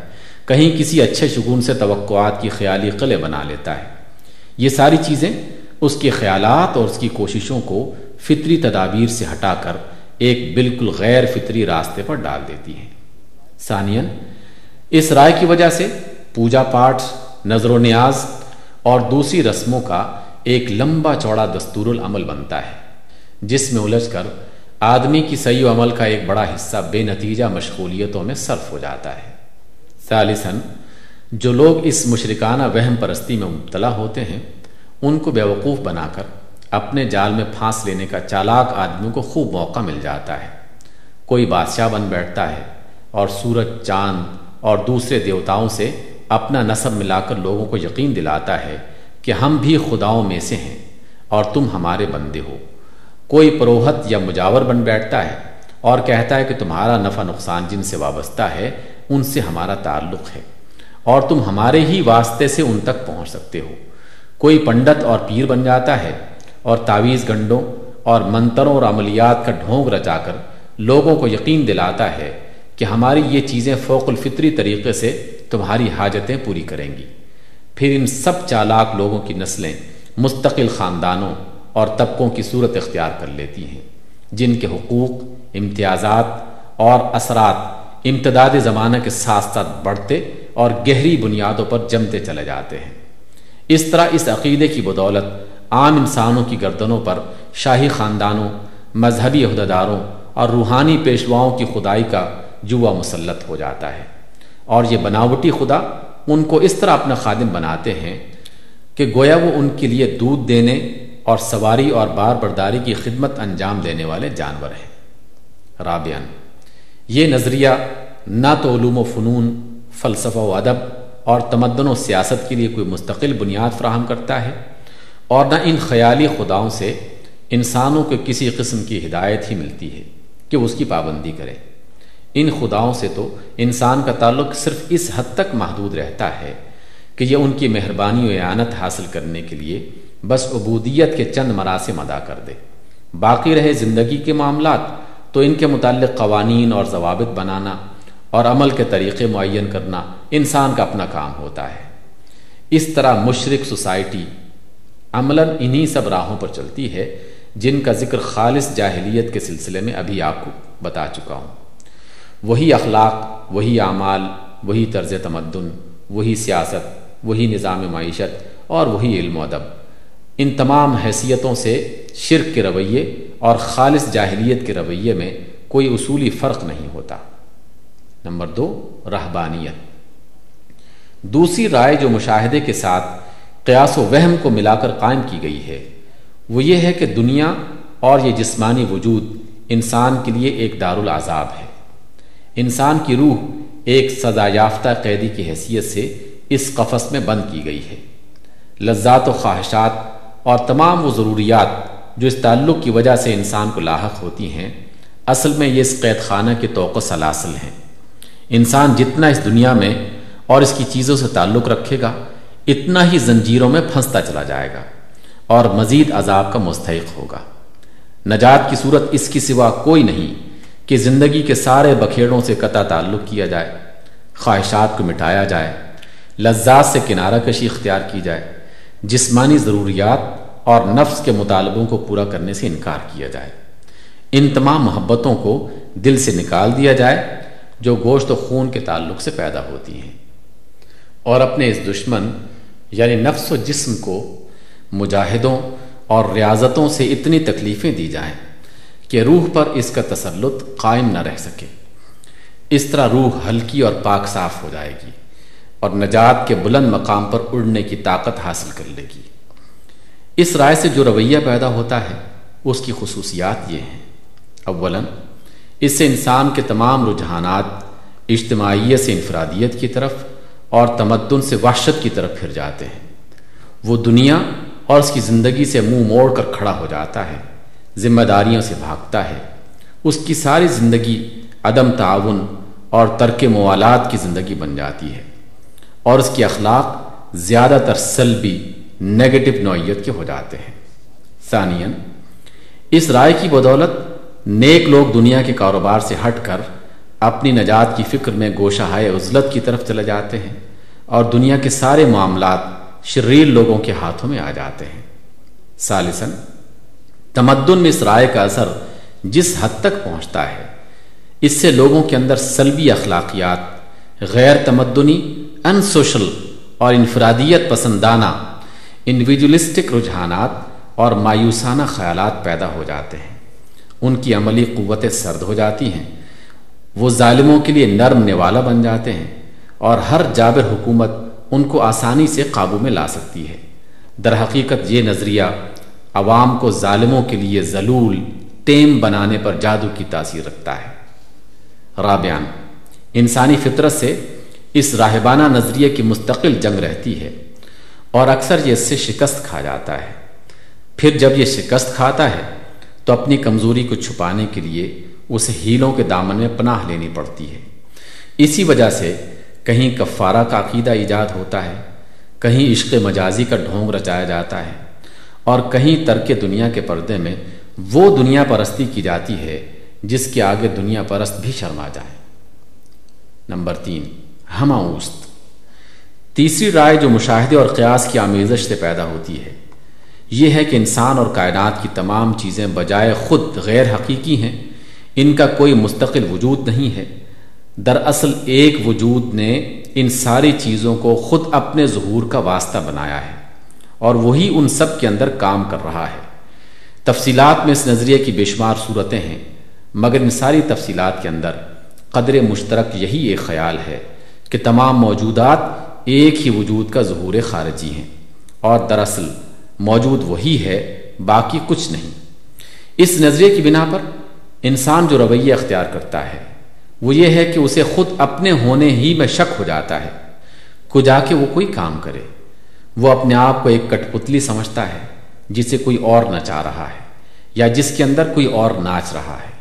کہیں کسی اچھے شگون سے توقعات کی خیالی قلعے بنا لیتا ہے۔ یہ ساری چیزیں اس کے خیالات اور اس کی کوششوں کو فطری تدابیر سے ہٹا کر ایک بالکل غیر فطری راستے پر ڈال دیتی ہیں۔ ثانین اس رائے کی وجہ سے پوجا پاٹ نظر و نیاز اور دوسری رسموں کا ایک لمبا چوڑا دستور العمل بنتا ہے، جس میں الجھ کر آدمی کی صحیح عمل کا ایک بڑا حصہ بے نتیجہ مشغولیتوں میں صرف ہو جاتا ہے۔ ثالثاً، جو لوگ اس مشرکانہ وہم پرستی میں مبتلا ہوتے ہیں، ان کو بیوقوف بنا کر اپنے جال میں پھانس لینے کا چالاک آدمیوں کو خوب موقع مل جاتا ہے۔ کوئی بادشاہ بن بیٹھتا ہے اور سورج، چاند اور دوسرے دیوتاؤں سے اپنا نصب ملا کر لوگوں کو یقین دلاتا ہے کہ ہم بھی خداؤں میں سے ہیں اور تم ہمارے بندے ہو۔ کوئی پروہت یا مجاور بن بیٹھتا ہے اور کہتا ہے کہ تمہارا نفع نقصان جن سے وابستہ ہے ان سے ہمارا تعلق ہے اور تم ہمارے ہی واسطے سے ان تک پہنچ سکتے ہو۔ کوئی پنڈت اور پیر بن جاتا ہے اور تعویز گنڈوں اور منتروں اور عملیات کا ڈھونگ رچا کر لوگوں کو یقین دلاتا ہے کہ ہماری یہ چیزیں فوق الفطری طریقے سے تمہاری حاجتیں پوری کریں گی۔ پھر ان سب چالاک لوگوں کی نسلیں مستقل خاندانوں اور طبقوں کی صورت اختیار کر لیتی ہیں، جن کے حقوق، امتیازات اور اثرات امتداد زمانہ کے ساتھ ساتھ بڑھتے اور گہری بنیادوں پر جمتے چلے جاتے ہیں۔ اس طرح اس عقیدے کی بدولت عام انسانوں کی گردنوں پر شاہی خاندانوں، مذہبی عہدیداروں اور روحانی پیشواؤں کی خدائی کا جوا مسلط ہو جاتا ہے۔ اور یہ بناوٹی خدا ان کو اس طرح اپنا خادم بناتے ہیں کہ گویا وہ ان کے لیے دودھ دینے اور سواری اور بار برداری کی خدمت انجام دینے والے جانور ہیں۔ رابعان یہ نظریہ نہ تو علوم و فنون، فلسفہ و ادب اور تمدن و سیاست کے لیے کوئی مستقل بنیاد فراہم کرتا ہے اور نہ ان خیالی خداؤں سے انسانوں کو کسی قسم کی ہدایت ہی ملتی ہے کہ اس کی پابندی کرے۔ ان خداؤں سے تو انسان کا تعلق صرف اس حد تک محدود رہتا ہے کہ یہ ان کی مہربانی و اعانت حاصل کرنے کے لیے بس عبودیت کے چند مراسم ادا کر دے۔ باقی رہے زندگی کے معاملات تو ان کے متعلق قوانین اور ضوابط بنانا اور عمل کے طریقے معین کرنا انسان کا اپنا کام ہوتا ہے۔ اس طرح مشرق سوسائٹی عملاً انہی سب راہوں پر چلتی ہے جن کا ذکر خالص جاہلیت کے سلسلے میں ابھی آپ کو بتا چکا ہوں۔ وہی اخلاق، وہی اعمال، وہی طرز تمدن، وہی سیاست، وہی نظام معیشت اور وہی علم و ادب۔ ان تمام حیثیتوں سے شرک کے رویے اور خالص جاہلیت کے رویے میں کوئی اصولی فرق نہیں ہوتا۔ نمبر دو، رہبانیت۔ دوسری رائے جو مشاہدے کے ساتھ قیاس و وہم کو ملا کر قائم کی گئی ہے، وہ یہ ہے کہ دنیا اور یہ جسمانی وجود انسان کے لیے ایک دارالعذاب ہے۔ انسان کی روح ایک سزا یافتہ قیدی کی حیثیت سے اس قفس میں بند کی گئی ہے۔ لذات و خواہشات اور تمام وہ ضروریات جو اس تعلق کی وجہ سے انسان کو لاحق ہوتی ہیں، اصل میں یہ اس قید خانہ کے توقع سلاسل ہیں۔ انسان جتنا اس دنیا میں اور اس کی چیزوں سے تعلق رکھے گا، اتنا ہی زنجیروں میں پھنستا چلا جائے گا اور مزید عذاب کا مستحق ہوگا۔ نجات کی صورت اس کی سوا کوئی نہیں کہ زندگی کے سارے بکھیڑوں سے قطع تعلق کیا جائے، خواہشات کو مٹایا جائے، لذات سے کنارہ کشی اختیار کی جائے، جسمانی ضروریات اور نفس کے مطالبوں کو پورا کرنے سے انکار کیا جائے۔ ان تمام محبتوں کو دل سے نکال دیا جائے، جو گوشت و خون کے تعلق سے پیدا ہوتی ہیں۔ اور اپنے اس دشمن یعنی نفس و جسم کو مجاہدوں اور ریاضتوں سے اتنی تکلیفیں دی جائیں کہ روح پر اس کا تسلط قائم نہ رہ سکے۔ اس طرح روح ہلکی اور پاک صاف ہو جائے گی اور نجات کے بلند مقام پر اڑنے کی طاقت حاصل کر لے گی۔ اس رائے سے جو رویہ پیدا ہوتا ہے، اس کی خصوصیات یہ ہیں۔ اولاً، اس سے انسان کے تمام رجحانات اجتماعیت سے انفرادیت کی طرف اور تمدن سے وحشت کی طرف پھر جاتے ہیں۔ وہ دنیا اور اس کی زندگی سے منہ موڑ کر کھڑا ہو جاتا ہے، ذمہ داریوں سے بھاگتا ہے۔ اس کی ساری زندگی عدم تعاون اور ترک موالات کی زندگی بن جاتی ہے۔ اور اس کی اخلاق زیادہ تر سلبی نگیٹو نوعیت کے ہو جاتے ہیں۔ ثانیاً، اس رائے کی بدولت نیک لوگ دنیا کے کاروبار سے ہٹ کر اپنی نجات کی فکر میں گوشہ عزلت کی طرف چلے جاتے ہیں اور دنیا کے سارے معاملات شریر لوگوں کے ہاتھوں میں آ جاتے ہیں۔ ثالثاً، تمدن میں اس رائے کا اثر جس حد تک پہنچتا ہے، اس سے لوگوں کے اندر سلبی اخلاقیات، غیر تمدنی ان سوشل اور انفرادیت پسندانہ انڈیویجولسٹک رجحانات اور مایوسانہ خیالات پیدا ہو جاتے ہیں۔ ان کی عملی قوتیں سرد ہو جاتی ہیں۔ وہ ظالموں کے لیے نرم نوالا بن جاتے ہیں اور ہر جابر حکومت ان کو آسانی سے قابو میں لا سکتی ہے۔ در حقیقت یہ نظریہ عوام کو ظالموں کے لیے ذلول ٹیم بنانے پر جادو کی تاثیر رکھتا ہے۔ رابعان انسانی فطرت سے اس راہبانہ نظریے کی مستقل جنگ رہتی ہے۔ اور اکثر یہ اس سے شکست کھا جاتا ہے۔ پھر جب یہ شکست کھاتا ہے، تو اپنی کمزوری کو چھپانے کے لیے اسے ہیلوں کے دامن میں پناہ لینی پڑتی ہے۔ اسی وجہ سے کہیں کفارہ کا عقیدہ ایجاد ہوتا ہے، کہیں عشق مجازی کا ڈھونگ رچایا جاتا ہے، اور کہیں ترک دنیا کے پردے میں وہ دنیا پرستی کی جاتی ہے جس کے آگے دنیا پرست بھی شرما جائے۔ نمبر تین ہما اوست۔ تیسری رائے جو مشاہدے اور قیاس کی آمیزش سے پیدا ہوتی ہے، یہ ہے کہ انسان اور کائنات کی تمام چیزیں بجائے خود غیر حقیقی ہیں۔ ان کا کوئی مستقل وجود نہیں ہے۔ دراصل ایک وجود نے ان ساری چیزوں کو خود اپنے ظہور کا واسطہ بنایا ہے اور وہی ان سب کے اندر کام کر رہا ہے۔ تفصیلات میں اس نظریے کی بے شمار صورتیں ہیں، مگر ان ساری تفصیلات کے اندر قدر مشترک یہی ایک خیال ہے کہ تمام موجودات ایک ہی وجود کا ظہور خارجی ہیں۔ اور دراصل موجود وہی ہے، باقی کچھ نہیں۔ اس نظریے کی بنا پر انسان جو رویہ اختیار کرتا ہے، وہ یہ ہے کہ اسے خود اپنے ہونے ہی میں شک ہو جاتا ہے۔ کو جا کے وہ کوئی کام کرے۔ وہ اپنے آپ کو ایک کٹ پتلی سمجھتا ہے، جسے کوئی اور نچا رہا ہے، یا جس کے اندر کوئی اور ناچ رہا ہے۔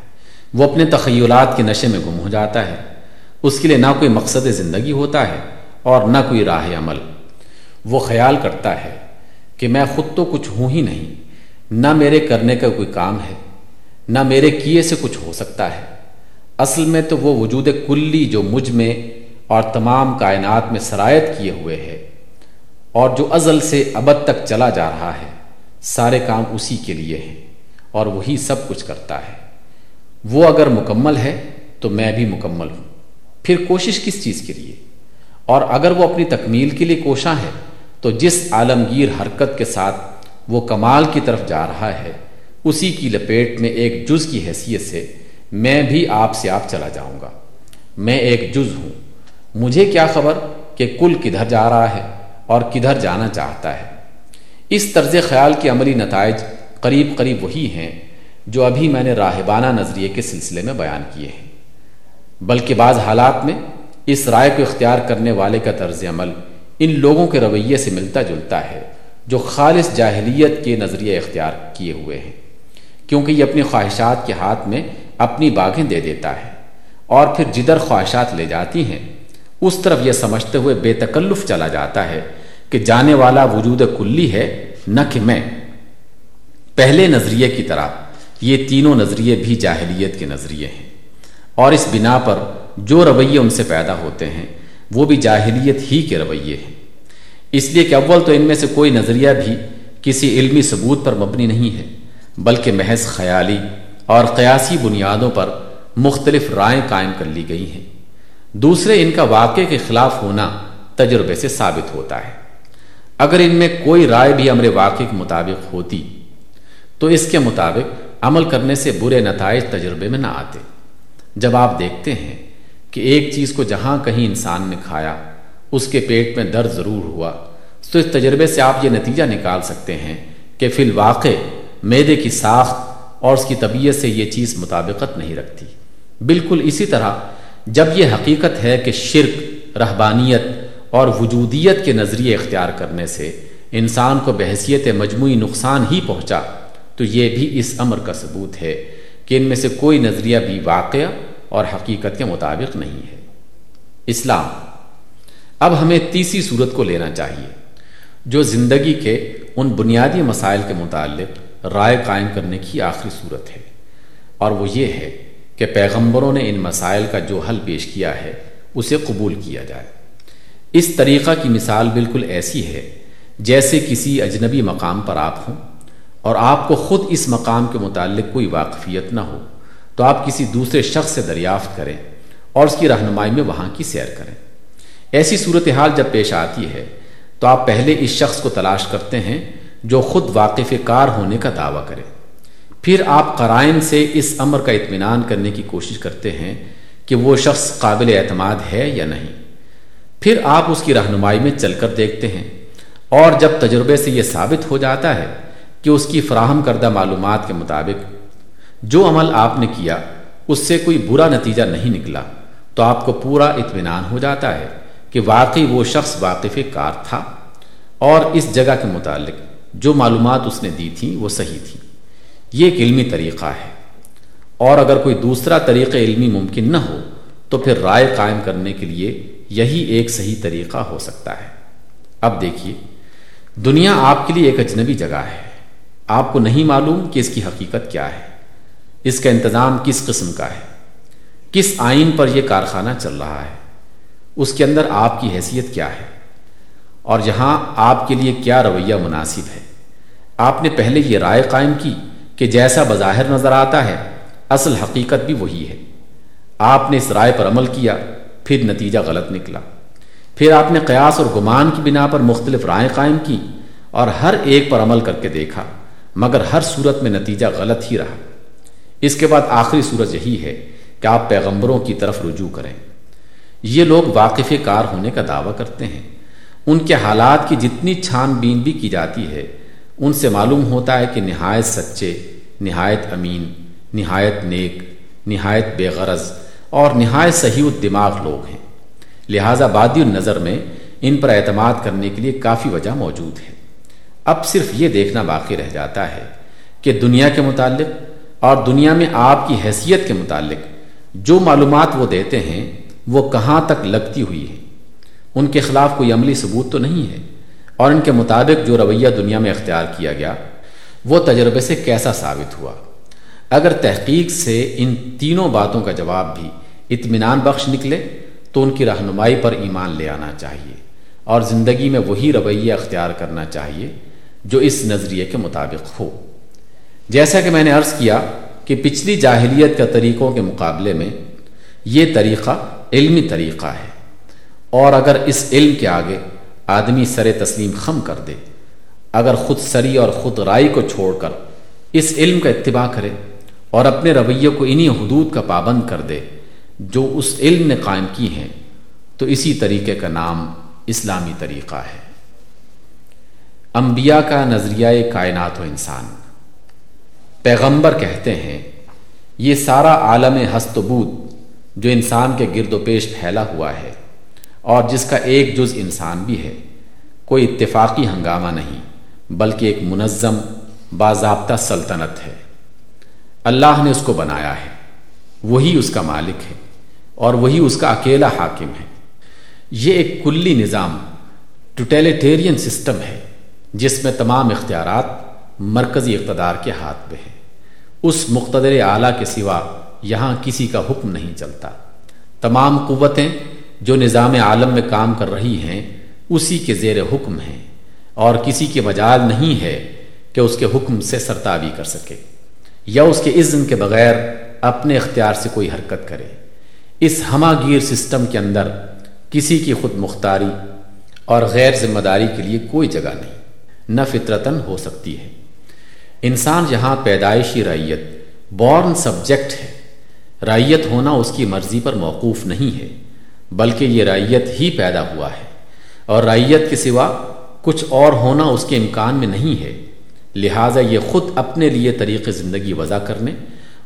وہ اپنے تخیلات کے نشے میں گم ہو جاتا ہے۔ اس کے لیے نہ کوئی مقصد زندگی ہوتا ہے اور نہ کوئی راہ عمل۔ وہ خیال کرتا ہے کہ میں خود تو کچھ ہوں ہی نہیں، نہ میرے کرنے کا کوئی کام ہے، نہ میرے کیے سے کچھ ہو سکتا ہے۔ اصل میں تو وہ وجود کلی جو مجھ میں اور تمام کائنات میں سرایت کیے ہوئے ہے اور جو ازل سے ابد تک چلا جا رہا ہے، سارے کام اسی کے لیے ہیں اور وہی سب کچھ کرتا ہے۔ وہ اگر مکمل ہے تو میں بھی مکمل ہوں۔ پھر کوشش کس چیز کے لیے؟ اور اگر وہ اپنی تکمیل کے لیے کوشاں ہے، تو جس عالمگیر حرکت کے ساتھ وہ کمال کی طرف جا رہا ہے، اسی کی لپیٹ میں ایک جز کی حیثیت سے میں بھی آپ سے آپ چلا جاؤں گا۔ میں ایک جز ہوں۔ مجھے کیا خبر کہ کل کدھر جا رہا ہے اور کدھر جانا چاہتا ہے؟ اس طرز خیال کے عملی نتائج قریب قریب وہی ہیں جو ابھی میں نے راہبانہ نظریے کے سلسلے میں بیان کیے ہیں۔ بلکہ بعض حالات میں اس رائے کو اختیار کرنے والے کا طرز عمل ان لوگوں کے رویے سے ملتا جلتا ہے جو خالص جاہلیت کے نظریے اختیار کیے ہوئے ہیں، کیونکہ یہ اپنی خواہشات کے ہاتھ میں اپنی باغیں دے دیتا ہے اور پھر جدھر خواہشات لے جاتی ہیں، اس طرف یہ سمجھتے ہوئے بے تکلف چلا جاتا ہے کہ جانے والا وجود کلی ہے، نہ کہ میں۔ پہلے نظریے کی طرح یہ تینوں نظریے بھی جاہلیت کے نظریے ہیں اور اس بنا پر جو رویے ان سے پیدا ہوتے ہیں، وہ بھی جاہلیت ہی کے رویے ہیں۔ اس لیے کہ اول تو ان میں سے کوئی نظریہ بھی کسی علمی ثبوت پر مبنی نہیں ہے، بلکہ محض خیالی اور قیاسی بنیادوں پر مختلف رائے قائم کر لی گئی ہیں۔ دوسرے، ان کا واقع کے خلاف ہونا تجربے سے ثابت ہوتا ہے۔ اگر ان میں کوئی رائے بھی امر واقع کے مطابق ہوتی، تو اس کے مطابق عمل کرنے سے برے نتائج تجربے میں نہ آتے۔ جب آپ دیکھتے ہیں کہ ایک چیز کو جہاں کہیں انسان نے کھایا، اس کے پیٹ میں درد ضرور ہوا۔ تو اس تجربے سے آپ یہ نتیجہ نکال سکتے ہیں کہ فی الواقع میدے کی ساخت اور اس کی طبیعت سے یہ چیز مطابقت نہیں رکھتی۔ بالکل اسی طرح جب یہ حقیقت ہے کہ شرک، رہبانیت اور وجودیت کے نظریے اختیار کرنے سے انسان کو بحثیت مجموعی نقصان ہی پہنچا، تو یہ بھی اس امر کا ثبوت ہے کہ ان میں سے کوئی نظریہ بھی واقعہ اور حقیقت کے مطابق نہیں ہے۔ اسلام، اب ہمیں تیسری صورت کو لینا چاہیے، جو زندگی کے ان بنیادی مسائل کے متعلق رائے قائم کرنے کی آخری صورت ہے۔ اور وہ یہ ہے کہ پیغمبروں نے ان مسائل کا جو حل پیش کیا ہے، اسے قبول کیا جائے۔ اس طریقہ کی مثال بالکل ایسی ہے، جیسے کسی اجنبی مقام پر آپ ہوں اور آپ کو خود اس مقام کے متعلق کوئی واقفیت نہ ہو۔ تو آپ کسی دوسرے شخص سے دریافت کریں اور اس کی رہنمائی میں وہاں کی سیر کریں۔ ایسی صورتحال جب پیش آتی ہے، تو آپ پہلے اس شخص کو تلاش کرتے ہیں جو خود واقف کار ہونے کا دعویٰ کرے۔ پھر آپ قرائن سے اس امر کا اطمینان کرنے کی کوشش کرتے ہیں کہ وہ شخص قابل اعتماد ہے یا نہیں۔ پھر آپ اس کی رہنمائی میں چل کر دیکھتے ہیں اور جب تجربے سے یہ ثابت ہو جاتا ہے کہ اس کی فراہم کردہ معلومات کے مطابق جو عمل آپ نے کیا، اس سے کوئی برا نتیجہ نہیں نکلا۔ تو آپ کو پورا اطمینان ہو جاتا ہے کہ واقعی وہ شخص واقف کار تھا۔ اور اس جگہ کے متعلق جو معلومات اس نے دی تھیں، وہ صحیح تھیں۔ یہ ایک علمی طریقہ ہے۔ اور اگر کوئی دوسرا طریقہ علمی ممکن نہ ہو، تو پھر رائے قائم کرنے کے لیے یہی ایک صحیح طریقہ ہو سکتا ہے۔ اب دیکھیے، دنیا آپ کے لیے ایک اجنبی جگہ ہے۔ آپ کو نہیں معلوم کہ اس کی حقیقت کیا ہے۔ اس کا انتظام کس قسم کا ہے؟ کس آئین پر یہ کارخانہ چل رہا ہے؟ اس کے اندر آپ کی حیثیت کیا ہے؟ اور یہاں آپ کے لیے کیا رویہ مناسب ہے؟ آپ نے پہلے یہ رائے قائم کی کہ جیسا بظاہر نظر آتا ہے، اصل حقیقت بھی وہی ہے۔ آپ نے اس رائے پر عمل کیا، پھر نتیجہ غلط نکلا۔ پھر آپ نے قیاس اور گمان کی بنا پر مختلف رائے قائم کی اور ہر ایک پر عمل کر کے دیکھا، مگر ہر صورت میں نتیجہ غلط ہی رہا۔ اس کے بعد آخری صورت یہی ہے کہ آپ پیغمبروں کی طرف رجوع کریں۔ یہ لوگ واقف کار ہونے کا دعویٰ کرتے ہیں۔ ان کے حالات کی جتنی چھان بین بھی کی جاتی ہے، ان سے معلوم ہوتا ہے کہ نہایت سچے، نہایت امین، نہایت نیک، نہایت بے غرض اور نہایت صحیح الدماغ لوگ ہیں۔ لہٰذا بادی النظر میں ان پر اعتماد کرنے کے لیے کافی وجہ موجود ہے۔ اب صرف یہ دیکھنا باقی رہ جاتا ہے کہ دنیا کے متعلق اور دنیا میں آپ کی حیثیت کے متعلق جو معلومات وہ دیتے ہیں، وہ کہاں تک لگتی ہوئی ہے ان کے خلاف کوئی عملی ثبوت تو نہیں ہے؟ اور ان کے مطابق جو رویہ دنیا میں اختیار کیا گیا، وہ تجربے سے کیسا ثابت ہوا؟ اگر تحقیق سے ان تینوں باتوں کا جواب بھی اطمینان بخش نکلے، تو ان کی رہنمائی پر ایمان لے آنا چاہیے اور زندگی میں وہی رویہ اختیار کرنا چاہیے جو اس نظریے کے مطابق ہو۔ جیسا کہ میں نے عرض کیا کہ پچھلی جاہلیت کا طریقوں کے مقابلے میں یہ طریقہ علمی طریقہ ہے۔ اور اگر اس علم کے آگے آدمی سر تسلیم خم کر دے، اگر خود سری اور خود رائی کو چھوڑ کر اس علم کا اتباع کرے اور اپنے رویے کو انہی حدود کا پابند کر دے جو اس علم نے قائم کی ہیں، تو اسی طریقے کا نام اسلامی طریقہ ہے۔ انبیاء کا نظریہ کائنات و انسان۔ پیغمبر کہتے ہیں، یہ سارا عالم ہست و بود جو انسان کے گرد و پیش پھیلا ہوا ہے، اور جس کا ایک جز انسان بھی ہے، کوئی اتفاقی ہنگامہ نہیں، بلکہ ایک منظم، باضابطہ سلطنت ہے۔ اللہ نے اس کو بنایا ہے، وہی اس کا مالک ہے، اور وہی اس کا اکیلا حاکم ہے۔ یہ ایک کلی نظام، ٹوٹیلیٹیرین سسٹم ہے، جس میں تمام اختیارات مرکزی اقتدار کے ہاتھ میں ہیں اس مقتدر اعلیٰ کے سوا یہاں کسی کا حکم نہیں چلتا۔ تمام قوتیں جو نظام عالم میں کام کر رہی ہیں، اسی کے زیر حکم ہیں۔ اور کسی کے مجال نہیں ہے کہ اس کے حکم سے سرتابی کر سکے۔ یا اس کے اذن کے بغیر اپنے اختیار سے کوئی حرکت کرے۔ اس ہمہ گیر سسٹم کے اندر کسی کی خود مختاری اور غیر ذمہ داری کے لیے کوئی جگہ نہیں۔ نہ فطرتن ہو سکتی ہے۔ انسان یہاں پیدائشی رعیت بورن سبجیکٹ ہے۔ رعیت ہونا اس کی مرضی پر موقوف نہیں ہے، بلکہ یہ رعیت ہی پیدا ہوا ہے۔ اور رعیت کے سوا کچھ اور ہونا اس کے امکان میں نہیں ہے۔ لہٰذا یہ خود اپنے لیے طریق زندگی وضع کرنے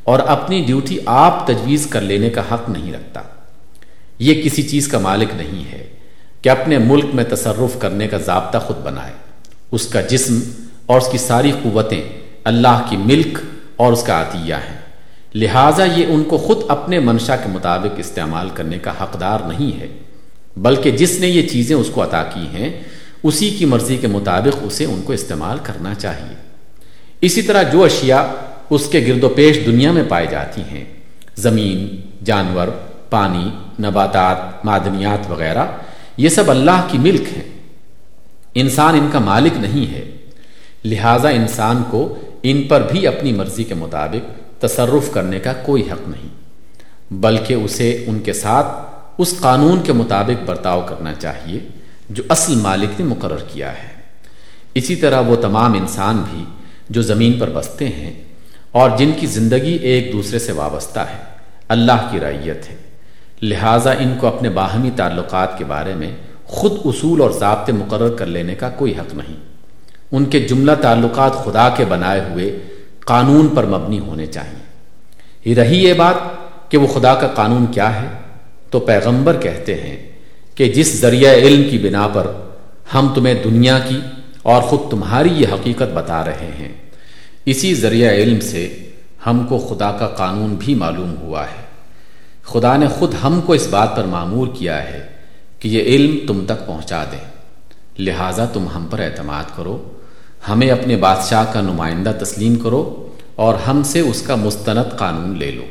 اور اپنی ڈیوٹی آپ تجویز کر لینے کا حق نہیں رکھتا۔ یہ کسی چیز کا مالک نہیں ہے کہ اپنے ملک میں تصرف کرنے کا ضابطہ خود بنائے۔ اس کا جسم اور اس کی ساری قوتیں اللہ کی ملک اور اس کا عطیہ ہیں لہٰذا یہ ان کو خود اپنے منشا کے مطابق استعمال کرنے کا حقدار نہیں ہے، بلکہ جس نے یہ چیزیں اس کو عطا کی ہیں، اسی کی مرضی کے مطابق اسے ان کو استعمال کرنا چاہیے۔ اسی طرح جو اشیاء اس کے گرد و پیش دنیا میں پائی جاتی ہیں، زمین، جانور، پانی، نباتات، معدنیات وغیرہ، یہ سب اللہ کی ملک ہیں۔ انسان ان کا مالک نہیں ہے۔ لہٰذا انسان کو ان پر بھی اپنی مرضی کے مطابق تصرف کرنے کا کوئی حق نہیں، بلکہ اسے ان کے ساتھ اس قانون کے مطابق برتاؤ کرنا چاہیے جو اصل مالک نے مقرر کیا ہے۔ اسی طرح وہ تمام انسان بھی جو زمین پر بستے ہیں اور جن کی زندگی ایک دوسرے سے وابستہ ہے، اللہ کی رعیت ہے۔ لہٰذا ان کو اپنے باہمی تعلقات کے بارے میں خود اصول اور ضابطے مقرر کر لینے کا کوئی حق نہیں۔ ان کے جملہ تعلقات خدا کے بنائے ہوئے قانون پر مبنی ہونے چاہیے۔ رہی یہ بات کہ وہ خدا کا قانون کیا ہے؟ تو پیغمبر کہتے ہیں کہ جس ذریعہ علم کی بنا پر ہم تمہیں دنیا کی اور خود تمہاری یہ حقیقت بتا رہے ہیں، اسی ذریعہ علم سے ہم کو خدا کا قانون بھی معلوم ہوا ہے۔ خدا نے خود ہم کو اس بات پر معمور کیا ہے کہ یہ علم تم تک پہنچا دیں لہٰذا تم ہم پر اعتماد کرو۔ ہمیں اپنے بادشاہ کا نمائندہ تسلیم کرو اور ہم سے اس کا مستند قانون لے لو۔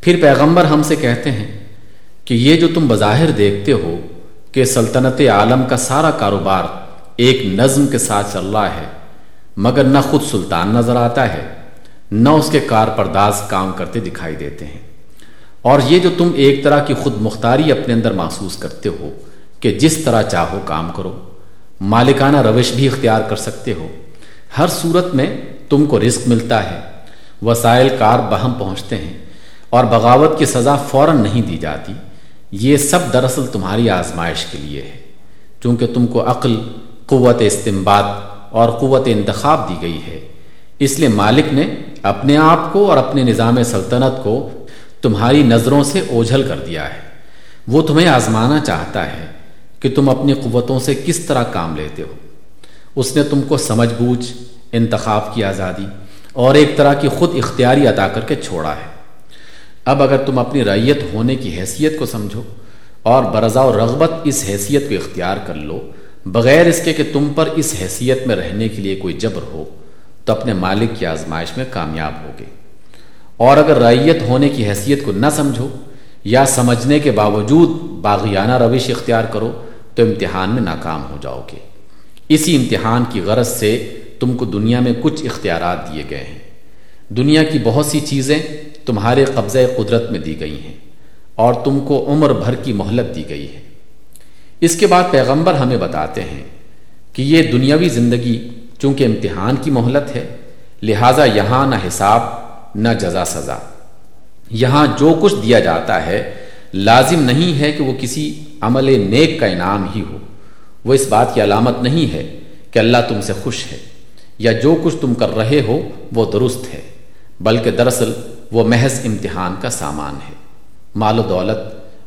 پھر پیغمبر ہم سے کہتے ہیں کہ یہ جو تم بظاہر دیکھتے ہو کہ سلطنت عالم کا سارا کاروبار ایک نظم کے ساتھ چل رہا ہے، مگر نہ خود سلطان نظر آتا ہے، نہ اس کے کار پرداز کام کرتے دکھائی دیتے ہیں۔ اور یہ جو تم ایک طرح کی خود مختاری اپنے اندر محسوس کرتے ہو کہ جس طرح چاہو کام کرو۔ مالکانہ روش بھی اختیار کر سکتے ہو۔ ہر صورت میں تم کو رزق ملتا ہے۔ وسائل کار بہم پہنچتے ہیں اور بغاوت کی سزا فوراً نہیں دی جاتی۔ یہ سب دراصل تمہاری آزمائش کے لیے ہے۔ چونکہ تم کو عقل، قوت استمباد اور قوت انتخاب دی گئی ہے۔ اس لیے مالک نے اپنے آپ کو اور اپنے نظام سلطنت کو تمہاری نظروں سے اوجھل کر دیا ہے۔ وہ تمہیں آزمانا چاہتا ہے۔ کہ تم اپنی قوتوں سے کس طرح کام لیتے ہو۔ اس نے تم کو سمجھ بوجھ، انتخاب کی آزادی اور ایک طرح کی خود اختیاری عطا کر کے چھوڑا ہے۔ اب اگر تم اپنی ریت ہونے کی حیثیت کو سمجھو اور برضا و رغبت اس حیثیت کو اختیار کر لو، بغیر اس کے کہ تم پر اس حیثیت میں رہنے کے لیے کوئی جبر ہو، تو اپنے مالک کی آزمائش میں کامیاب ہوگے۔ اور اگر ریت ہونے کی حیثیت کو نہ سمجھو یا سمجھنے کے باوجود باغیانہ روش اختیار کرو تو امتحان میں ناکام ہو جاؤ گے۔ اسی امتحان کی غرض سے تم کو دنیا میں کچھ اختیارات دیے گئے ہیں۔ دنیا کی بہت سی چیزیں تمہارے قبضہ قدرت میں دی گئی ہیں اور تم کو عمر بھر کی مہلت دی گئی ہے۔ اس کے بعد پیغمبر ہمیں بتاتے ہیں کہ یہ دنیاوی زندگی چونکہ امتحان کی مہلت ہے، لہٰذا یہاں نہ حساب، نہ جزا سزا۔ یہاں جو کچھ دیا جاتا ہے، لازم نہیں ہے کہ وہ کسی عمل نیک کا انعام ہی ہو۔ وہ اس بات کی علامت نہیں ہے کہ اللہ تم سے خوش ہے یا جو کچھ تم کر رہے ہو وہ درست ہے، بلکہ دراصل وہ محض امتحان کا سامان ہے۔ مال و دولت،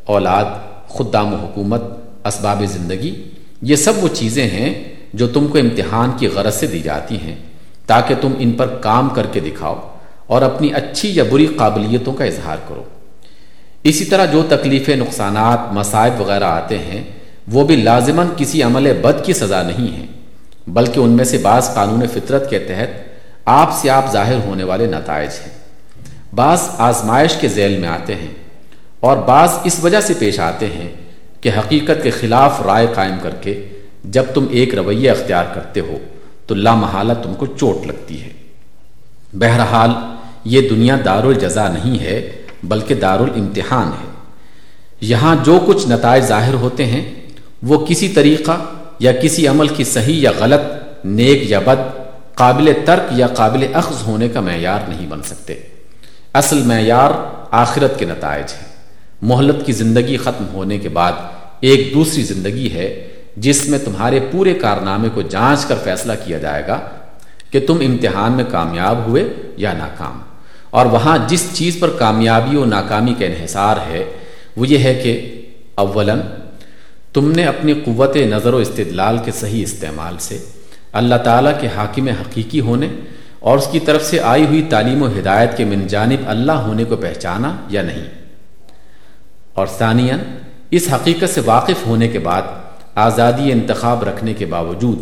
اولاد خدام و حکومت، اسباب زندگی، یہ سب وہ چیزیں ہیں جو تم کو امتحان کی غرض سے دی جاتی ہیں، تاکہ تم ان پر کام کر کے دکھاؤ اور اپنی اچھی یا بری قابلیتوں کا اظہار کرو۔ اسی طرح جو تکلیفیں نقصانات مصائب وغیرہ آتے ہیں، وہ بھی لازماً کسی عمل بد کی سزا نہیں ہے بلکہ ان میں سے بعض قانون فطرت کے تحت آپ سے آپ ظاہر ہونے والے نتائج ہیں۔ بعض آزمائش کے ذیل میں آتے ہیں اور بعض اس وجہ سے پیش آتے ہیں کہ حقیقت کے خلاف رائے قائم کر کے جب تم ایک رویہ اختیار کرتے ہو تو لامحالہ تم کو چوٹ لگتی ہے۔ بہرحال، یہ دنیا دار الجزا نہیں ہے بلکہ دار الامتحان ہے۔ یہاں جو کچھ نتائج ظاہر ہوتے ہیں، وہ کسی طریقہ یا کسی عمل کی صحیح یا غلط، نیک یا بد، قابل ترک یا قابل اخذ ہونے کا معیار نہیں بن سکتے۔ اصل معیار آخرت کے نتائج ہے مہلت کی زندگی ختم ہونے کے بعد ایک دوسری زندگی ہے، جس میں تمہارے پورے کارنامے کو جانچ کر فیصلہ کیا جائے گا کہ تم امتحان میں کامیاب ہوئے یا ناکام۔ اور وہاں جس چیز پر کامیابی و ناکامی کا انحصار ہے، وہ یہ ہے کہ اولاً تم نے اپنی قوت نظر و استدلال کے صحیح استعمال سے اللہ تعالیٰ کے حاکم حقیقی ہونے اور اس کی طرف سے آئی ہوئی تعلیم و ہدایت کے من جانب اللہ ہونے کو پہچانا یا نہیں۔ اور ثانیاً، اس حقیقت سے واقف ہونے کے بعد، آزادی انتخاب رکھنے کے باوجود،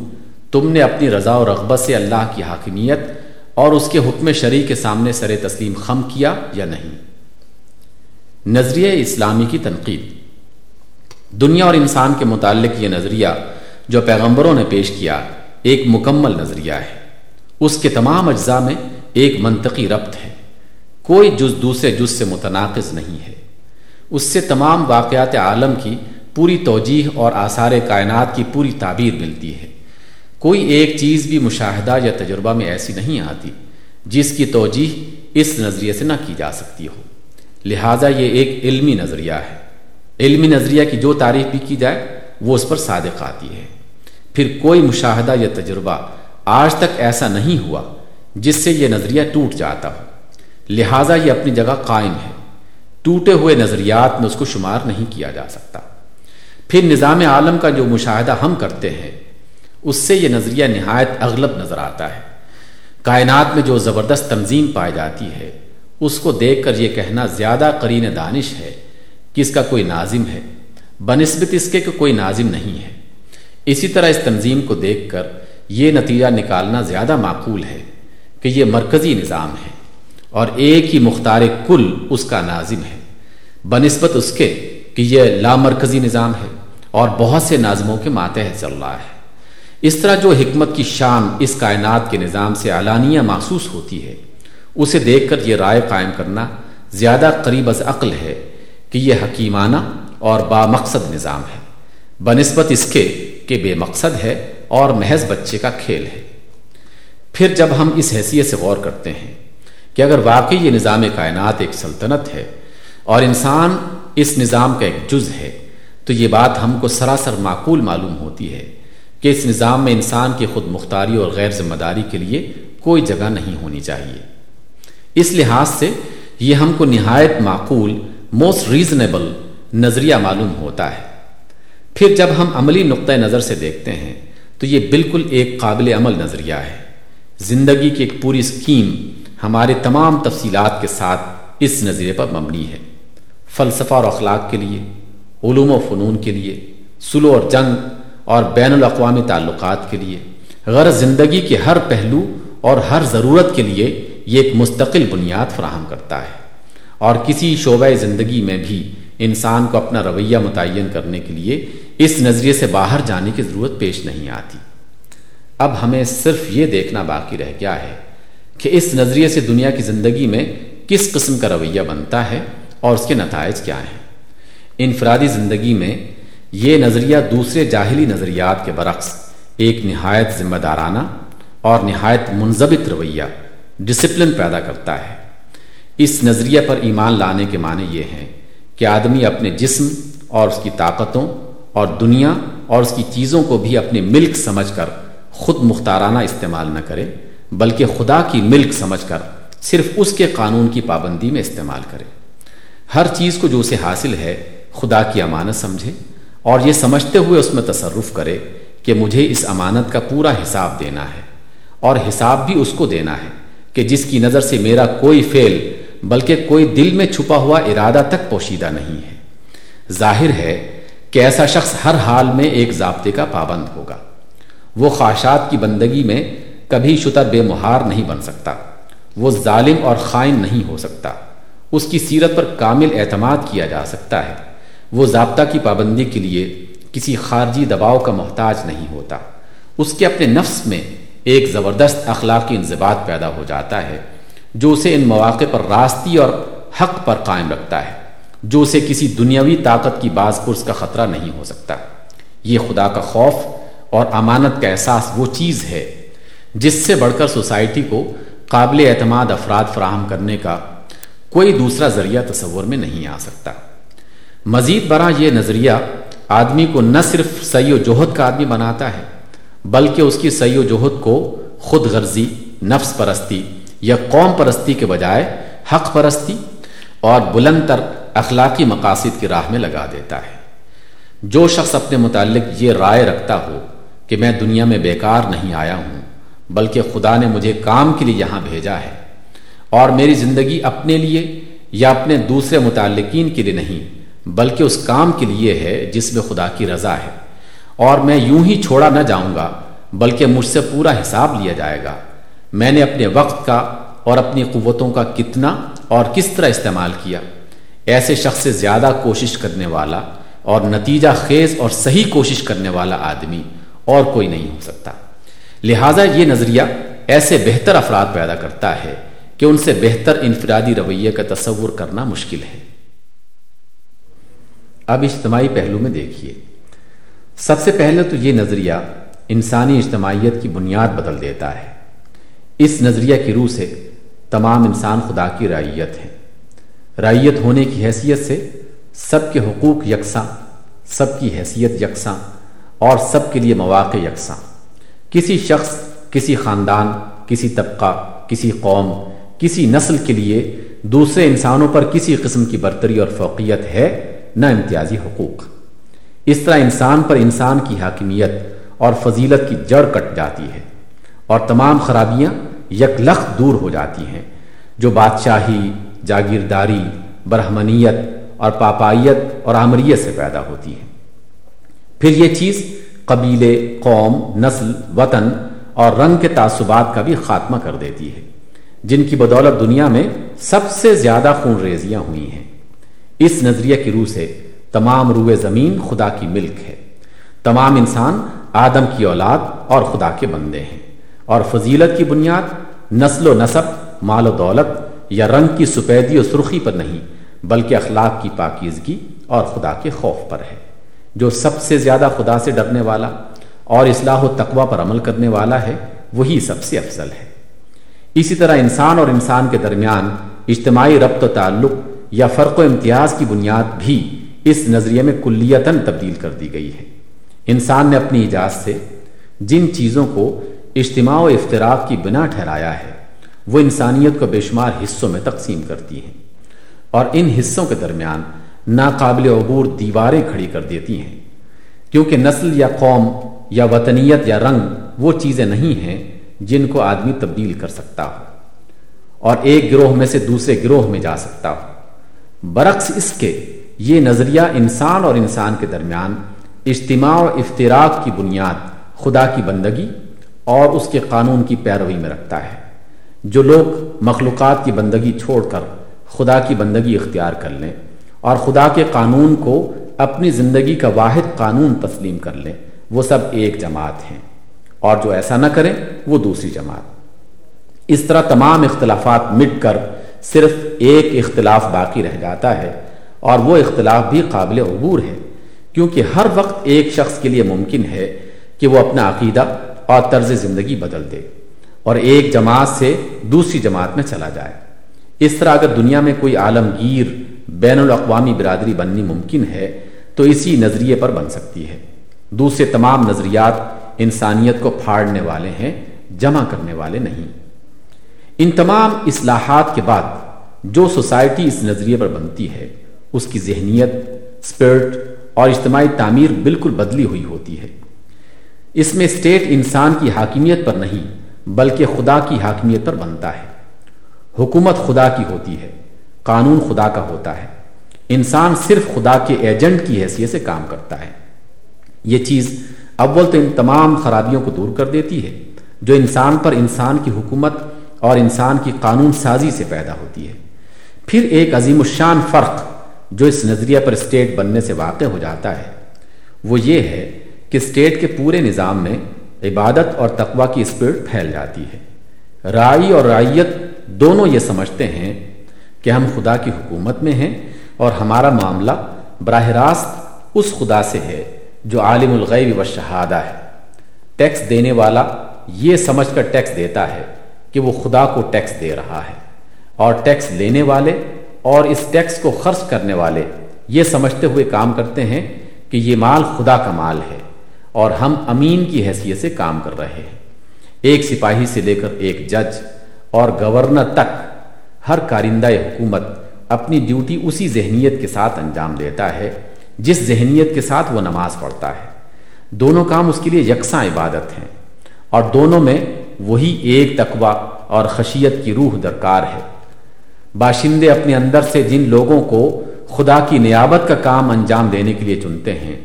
تم نے اپنی رضا و رغبت سے اللہ کی حاکمیت اور اس کے حکم شرعی کے سامنے سر تسلیم خم کیا یا نہیں؟ نظریہ اسلامی کی تنقید۔ دنیا اور انسان کے متعلق یہ نظریہ جو پیغمبروں نے پیش کیا ایک مکمل نظریہ ہے۔ اس کے تمام اجزاء میں ایک منطقی ربط ہے۔ کوئی جز دوسرے جز سے متناقض نہیں ہے۔ اس سے تمام واقعات عالم کی پوری توجیح اور آثار کائنات کی پوری تعبیر ملتی ہے۔ کوئی ایک چیز بھی مشاہدہ یا تجربہ میں ایسی نہیں آتی جس کی توجیح اس نظریے سے نہ کی جا سکتی ہو۔ لہٰذا یہ ایک علمی نظریہ ہے۔ علمی نظریہ کی جو تعریف بھی کی جائے، وہ اس پر صادق آتی ہے۔ پھر کوئی مشاہدہ یا تجربہ آج تک ایسا نہیں ہوا جس سے یہ نظریہ ٹوٹ جاتا ہو۔ لہٰذا یہ اپنی جگہ قائم ہے۔ ٹوٹے ہوئے نظریات میں اس کو شمار نہیں کیا جا سکتا۔ پھر نظام عالم کا جو مشاہدہ ہم کرتے ہیں اس سے یہ نظریہ نہایت اغلب نظر آتا ہے۔ کائنات میں جو زبردست تنظیم پائی جاتی ہے، اس کو دیکھ کر یہ کہنا زیادہ قرین دانش ہے کہ اس کا کوئی ناظم ہے۔ بنسبت اس کے کہ کوئی ناظم نہیں ہے۔ اسی طرح اس تنظیم کو دیکھ کر یہ نتیجہ نکالنا زیادہ معقول ہے کہ یہ مرکزی نظام ہے اور ایک ہی مختار کل اس کا ناظم ہے۔ بنسبت اس کے کہ یہ لامرکزی نظام ہے اور بہت سے ناظموں کے ماتحت چل رہا ہے۔ اس طرح جو حکمت کی شان اس کائنات کے نظام سے علانیہ محسوس ہوتی ہے، اسے دیکھ کر یہ رائے قائم کرنا زیادہ قریب از عقل ہے کہ یہ حکیمانہ اور با مقصد نظام ہے۔ بنسبت اس کے کہ بے مقصد ہے اور محض بچے کا کھیل ہے۔ پھر جب ہم اس حیثیت سے غور کرتے ہیں کہ اگر واقعی یہ نظام کائنات ایک سلطنت ہے اور انسان اس نظام کا ایک جز ہے، تو یہ بات ہم کو سراسر معقول معلوم ہوتی ہے کہ اس نظام میں انسان کی خود مختاری اور غیر ذمہ داری کے لیے کوئی جگہ نہیں ہونی چاہیے۔ اس لحاظ سے یہ ہم کو نہایت معقول موسٹ ریزنیبل نظریہ معلوم ہوتا ہے۔ پھر جب ہم عملی نقطۂ نظر سے دیکھتے ہیں، تو یہ بالکل ایک قابل عمل نظریہ ہے۔ زندگی کی ایک پوری اسکیم ہمارے تمام تفصیلات کے ساتھ اس نظریے پر مبنی ہے۔ فلسفہ اور اخلاق کے لیے، علوم و فنون کے لیے، سلو اور جنگ اور بین الاقوامی تعلقات کے لیے۔ غرض زندگی کے ہر پہلو اور ہر ضرورت کے لیے یہ ایک مستقل بنیاد فراہم کرتا ہے۔ اور کسی شعبہ زندگی میں بھی انسان کو اپنا رویہ متعین کرنے کے لیے اس نظریے سے باہر جانے کی ضرورت پیش نہیں آتی۔ اب ہمیں صرف یہ دیکھنا باقی رہ گیا ہے کہ اس نظریے سے دنیا کی زندگی میں کس قسم کا رویہ بنتا ہے اور اس کے نتائج کیا ہیں۔ انفرادی زندگی میں یہ نظریہ دوسرے جاہلی نظریات کے برعکس، ایک نہایت ذمہ دارانہ اور نہایت منظبت رویہ ڈسپلن پیدا کرتا ہے۔ اس نظریہ پر ایمان لانے کے معنی یہ ہیں کہ آدمی اپنے جسم اور اس کی طاقتوں اور دنیا اور اس کی چیزوں کو بھی اپنے ملک سمجھ کر خود مختارانہ استعمال نہ کرے، بلکہ خدا کی ملک سمجھ کر صرف اس کے قانون کی پابندی میں استعمال کرے۔ ہر چیز کو جو اسے حاصل ہے، خدا کی امانت سمجھے۔ اور یہ سمجھتے ہوئے اس میں تصرف کرے کہ مجھے اس امانت کا پورا حساب دینا ہے اور حساب بھی اس کو دینا ہے کہ جس کی نظر سے میرا کوئی فعل بلکہ کوئی دل میں چھپا ہوا ارادہ تک پوشیدہ نہیں ہے۔ ظاہر ہے کہ ایسا شخص ہر حال میں ایک ضابطے کا پابند ہوگا۔ وہ خواہشات کی بندگی میں کبھی شتر بے مہار نہیں بن سکتا۔ وہ ظالم اور خائن نہیں ہو سکتا۔ اس کی سیرت پر کامل اعتماد کیا جا سکتا ہے۔ وہ ضابطہ کی پابندی کے لیے کسی خارجی دباؤ کا محتاج نہیں ہوتا۔ اس کے اپنے نفس میں ایک زبردست اخلاقی انضباط پیدا ہو جاتا ہے، جو اسے ان مواقع پر راستی اور حق پر قائم رکھتا ہے، جو اسے کسی دنیاوی طاقت کی باز پرس کا خطرہ نہیں ہو سکتا۔ یہ خدا کا خوف اور امانت کا احساس وہ چیز ہے، جس سے بڑھ کر سوسائٹی کو قابل اعتماد افراد فراہم کرنے کا کوئی دوسرا ذریعہ تصور میں نہیں آ سکتا۔ مزید برآں یہ نظریہ آدمی کو نہ صرف سی و جوہد کا آدمی بناتا ہے، بلکہ اس کی سی و جوہد کو خود غرضی، نفس پرستی یا قوم پرستی کے بجائے حق پرستی اور بلند تر اخلاقی مقاصد کی راہ میں لگا دیتا ہے۔ جو شخص اپنے متعلق یہ رائے رکھتا ہو کہ میں دنیا میں بیکار نہیں آیا ہوں، بلکہ خدا نے مجھے کام کے لیے یہاں بھیجا ہے اور میری زندگی اپنے لیے یا اپنے دوسرے متعلقین کے لیے نہیں بلکہ اس کام کے لیے ہے جس میں خدا کی رضا ہے۔ اور میں یوں ہی چھوڑا نہ جاؤں گا، بلکہ مجھ سے پورا حساب لیا جائے گا۔ میں نے اپنے وقت کا اور اپنی قوتوں کا کتنا اور کس طرح استعمال کیا۔ ایسے شخص سے زیادہ کوشش کرنے والا اور نتیجہ خیز اور صحیح کوشش کرنے والا آدمی اور کوئی نہیں ہو سکتا۔ لہٰذا یہ نظریہ ایسے بہتر افراد پیدا کرتا ہے کہ ان سے بہتر انفرادی رویے کا تصور کرنا مشکل ہے۔ اب اجتماعی پہلو میں دیکھیے۔ سب سے پہلے تو یہ نظریہ انسانی اجتماعیت کی بنیاد بدل دیتا ہے۔ اس نظریہ کی روح سے تمام انسان خدا کی رعیت ہے رعیت ہونے کی حیثیت سے سب کے حقوق یکساں، سب کی حیثیت یکساں اور سب کے لیے مواقع یکساں۔ کسی شخص، کسی خاندان، کسی طبقہ، کسی قوم، کسی نسل کے لیے دوسرے انسانوں پر کسی قسم کی برتری اور فوقیت ہے نہ امتیازی حقوق۔ اس طرح انسان پر انسان کی حاکمیت اور فضیلت کی جڑ کٹ جاتی ہے اور تمام خرابیاں یک دور ہو جاتی ہیں، جو بادشاہی، جاگیرداری، برہمنیت اور پاپائیت اور آمریت سے پیدا ہوتی ہے پھر یہ چیز قبیلے، قوم، نسل، وطن اور رنگ کے تعصبات کا بھی خاتمہ کر دیتی ہے، جن کی بدولت دنیا میں سب سے زیادہ خون ریزیاں ہوئی ہیں۔ اس نظریہ کی روح سے تمام روح زمین خدا کی ملک ہے۔ تمام انسان آدم کی اولاد اور خدا کے بندے ہیں۔ اور فضیلت کی بنیاد نسل و نصب مال و دولت یا رنگ کی سفیدی و سرخی پر نہیں، بلکہ اخلاق کی پاکیزگی اور خدا کے خوف پر ہے۔ جو سب سے زیادہ خدا سے ڈرنے والا اور اصلاح و تقوی پر عمل کرنے والا ہے، وہی سب سے افضل ہے۔ اسی طرح انسان اور انسان کے درمیان اجتماعی ربط و تعلق یا فرق و امتیاز کی بنیاد بھی اس نظریے میں کلیتاً تبدیل کر دی گئی ہے۔ انسان نے اپنی اجازت سے جن چیزوں کو اجتماع و افطراک کی بنا ٹھہرایا ہے، وہ انسانیت کو بے شمار حصوں میں تقسیم کرتی ہیں اور ان حصوں کے درمیان ناقابل عبور دیواریں کھڑی کر دیتی ہیں۔ کیونکہ نسل یا قوم یا وطنیت یا رنگ وہ چیزیں نہیں ہیں جن کو آدمی تبدیل کر سکتا ہو اور ایک گروہ میں سے دوسرے گروہ میں جا سکتا ہو۔ برعکس اس کے یہ نظریہ انسان اور انسان کے درمیان اجتماع و افطراک کی بنیاد خدا کی بندگی اور اس کے قانون کی پیروی میں رکھتا ہے، جو لوگ مخلوقات کی بندگی چھوڑ کر خدا کی بندگی اختیار کر لیں اور خدا کے قانون کو اپنی زندگی کا واحد قانون تسلیم کر لیں، وہ سب ایک جماعت ہیں۔ اور جو ایسا نہ کریں، وہ دوسری جماعت۔ اس طرح تمام اختلافات مٹ کر صرف ایک اختلاف باقی رہ جاتا ہے اور وہ اختلاف بھی قابل عبور ہے، کیونکہ ہر وقت ایک شخص کے لیے ممکن ہے کہ وہ اپنا عقیدہ اور طرز زندگی بدل دے اور ایک جماعت سے دوسری جماعت میں چلا جائے۔ اس طرح اگر دنیا میں کوئی عالمگیر بین الاقوامی برادری بننی ممکن ہے، تو اسی نظریے پر بن سکتی ہے۔ دوسرے تمام نظریات انسانیت کو پھاڑنے والے ہیں، جمع کرنے والے نہیں۔ ان تمام اصلاحات کے بعد جو سوسائٹی اس نظریے پر بنتی ہے، اس کی ذہنیت اسپرٹ اور اجتماعی تعمیر بالکل بدلی ہوئی ہوتی ہے۔ اس میں اسٹیٹ انسان کی حاکمیت پر نہیں، بلکہ خدا کی حاکمیت پر بنتا ہے۔ حکومت خدا کی ہوتی ہے، قانون خدا کا ہوتا ہے۔ انسان صرف خدا کے ایجنٹ کی حیثیت سے کام کرتا ہے۔ یہ چیز اول تو ان تمام خرابیوں کو دور کر دیتی ہے، جو انسان پر انسان کی حکومت اور انسان کی قانون سازی سے پیدا ہوتی ہے۔ پھر ایک عظیم الشان فرق جو اس نظریہ پر اسٹیٹ بننے سے واقع ہو جاتا ہے، وہ یہ ہے کہ اسٹیٹ کے پورے نظام میں عبادت اور تقوی کی اسپرٹ پھیل جاتی ہے۔ رائی اور رائیت دونوں یہ سمجھتے ہیں کہ ہم خدا کی حکومت میں ہیں اور ہمارا معاملہ براہ راست اس خدا سے ہے جو عالم الغیب و شہادہ ہے۔ ٹیکس دینے والا یہ سمجھ کر ٹیکس دیتا ہے کہ وہ خدا کو ٹیکس دے رہا ہے اور ٹیکس لینے والے اور اس ٹیکس کو خرچ کرنے والے یہ سمجھتے ہوئے کام کرتے ہیں کہ یہ مال خدا کا مال ہے اور ہم امین کی حیثیت سے کام کر رہے ہیں۔ ایک سپاہی سے لے کر ایک جج اور گورنر تک ہر کارندہ حکومت اپنی ڈیوٹی اسی ذہنیت کے ساتھ انجام دیتا ہے جس ذہنیت کے ساتھ وہ نماز پڑھتا ہے۔ دونوں کام اس کے لیے یکساں عبادت ہیں اور دونوں میں وہی ایک تقوی اور خشیت کی روح درکار ہے۔ باشندے اپنے اندر سے جن لوگوں کو خدا کی نیابت کا کام انجام دینے کے لیے چنتے ہیں،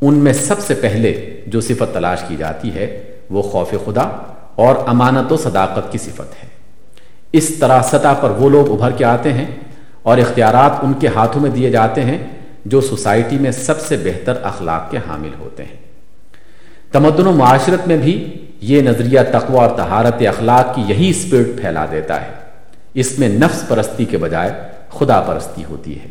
ان میں سب سے پہلے جو صفت تلاش کی جاتی ہے، وہ خوف خدا اور امانت و صداقت کی صفت ہے۔ اس طرح سطح پر وہ لوگ ابھر کے آتے ہیں اور اختیارات ان کے ہاتھوں میں دیے جاتے ہیں، جو سوسائٹی میں سب سے بہتر اخلاق کے حامل ہوتے ہیں۔ تمدن و معاشرت میں بھی یہ نظریہ تقوی اور تہارت اخلاق کی یہی اسپرٹ پھیلا دیتا ہے۔ اس میں نفس پرستی کے بجائے خدا پرستی ہوتی ہے۔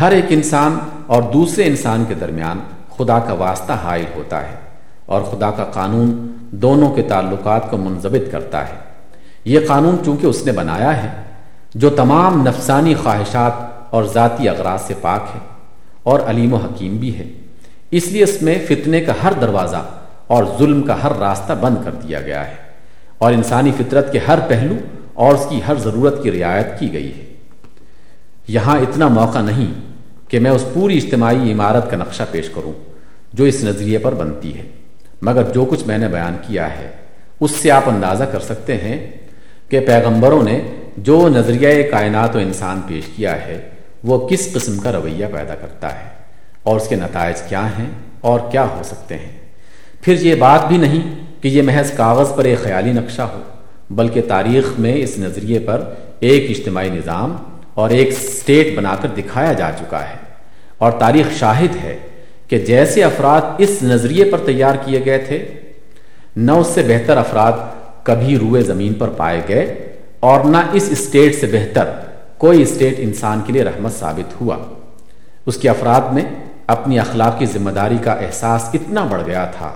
ہر ایک انسان اور دوسرے انسان کے درمیان خدا کا واسطہ حائل ہوتا ہے اور خدا کا قانون دونوں کے تعلقات کو منظمت کرتا ہے۔ یہ قانون چونکہ اس نے بنایا ہے، جو تمام نفسانی خواہشات اور ذاتی اغراض سے پاک ہے اور علیم و حکیم بھی ہے۔ اس لیے اس میں فتنے کا ہر دروازہ اور ظلم کا ہر راستہ بند کر دیا گیا ہے۔ اور انسانی فطرت کے ہر پہلو اور اس کی ہر ضرورت کی رعایت کی گئی ہے۔ یہاں اتنا موقع نہیں کہ میں اس پوری اجتماعی عمارت کا نقشہ پیش کروں جو اس نظریے پر بنتی ہے۔ مگر جو کچھ میں نے بیان کیا ہے، اس سے آپ اندازہ کر سکتے ہیں کہ پیغمبروں نے جو نظریہ کائنات و انسان پیش کیا ہے، وہ کس قسم کا رویہ پیدا کرتا ہے اور اس کے نتائج کیا ہیں اور کیا ہو سکتے ہیں۔ پھر یہ بات بھی نہیں کہ یہ محض کاغذ پر ایک خیالی نقشہ ہو، بلکہ تاریخ میں اس نظریے پر ایک اجتماعی نظام اور ایک سٹیٹ بنا کر دکھایا جا چکا ہے۔ اور تاریخ شاہد ہے کہ جیسے افراد اس نظریے پر تیار کیے گئے تھے، نہ اس سے بہتر افراد کبھی روئے زمین پر پائے گئے اور نہ اس اسٹیٹ سے بہتر کوئی اسٹیٹ انسان کے لیے رحمت ثابت ہوا۔ اس کے افراد میں اپنی اخلاقی ذمہ داری کا احساس اتنا بڑھ گیا تھا۔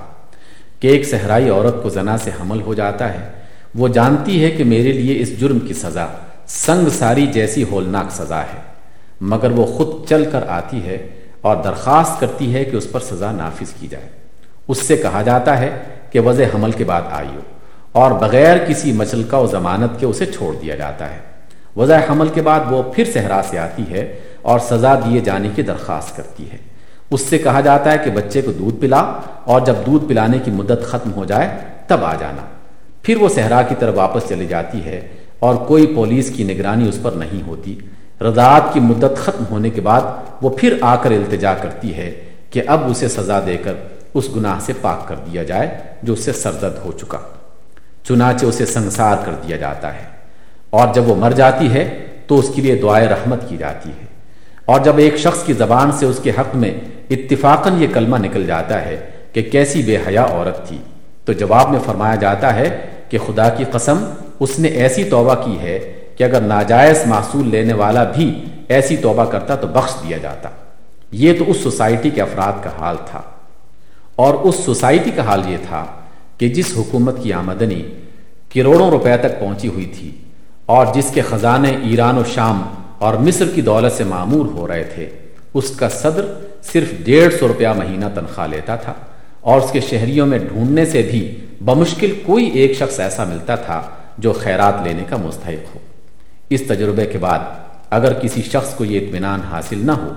کہ ایک صحرائی عورت کو زنا سے حمل ہو جاتا ہے۔ وہ جانتی ہے کہ میرے لیے اس جرم کی سزا، سنگ ساری جیسی ہولناک سزا ہے۔ مگر وہ خود چل کر آتی ہے اور درخواست کرتی ہے کہ اس پر سزا نافذ کی جائے۔ اس سے کہا جاتا ہے کہ وضع حمل کے بعد آئی ہو اور بغیر کسی مچلکا و ضمانت کے اسے چھوڑ دیا جاتا ہے۔ وضع حمل کے بعد وہ پھر صحرا سے آتی ہے اور سزا دیے جانے کی درخواست کرتی ہے۔ اس سے کہا جاتا ہے کہ بچے کو دودھ پلا اور جب دودھ پلانے کی مدت ختم ہو جائے تب آ جانا۔ پھر وہ صحرا کی طرف واپس چلی جاتی ہے اور کوئی پولیس کی نگرانی اس پر نہیں ہوتی۔ رضاعت کی مدت ختم ہونے کے بعد وہ پھر آ کر التجا کرتی ہے کہ اب اسے سزا دے کر اس گناہ سے پاک کر دیا جائے جو اس سے سرزد ہو چکا۔ چنانچہ اسے سنسار کر دیا جاتا ہے اور جب وہ مر جاتی ہے تو اس کے لیے دعائیں رحمت کی جاتی ہے۔ اور جب ایک شخص کی زبان سے اس کے حق میں اتفاقاً یہ کلمہ نکل جاتا ہے کہ کیسی بے حیا عورت تھی۔ تو جواب میں فرمایا جاتا ہے کہ خدا کی قسم، اس نے ایسی توبہ کی ہے کہ اگر ناجائز محصول لینے والا بھی ایسی توبہ کرتا تو بخش دیا جاتا۔ یہ تو اس سوسائٹی کے افراد کا حال تھا۔ اور اس سوسائٹی کا حال یہ تھا کہ جس حکومت کی آمدنی کروڑوں روپے تک پہنچی ہوئی تھی اور جس کے خزانے ایران و شام اور مصر کی دولت سے معمور ہو رہے تھے، اس کا صدر صرف ڈیڑھ سو روپیہ مہینہ تنخواہ لیتا تھا اور اس کے شہریوں میں ڈھونڈنے سے بھی بمشکل کوئی ایک شخص ایسا ملتا تھا جو خیرات لینے کا مستحق ہو۔ اس تجربے کے بعد اگر کسی شخص کو یہ اطمینان حاصل نہ ہو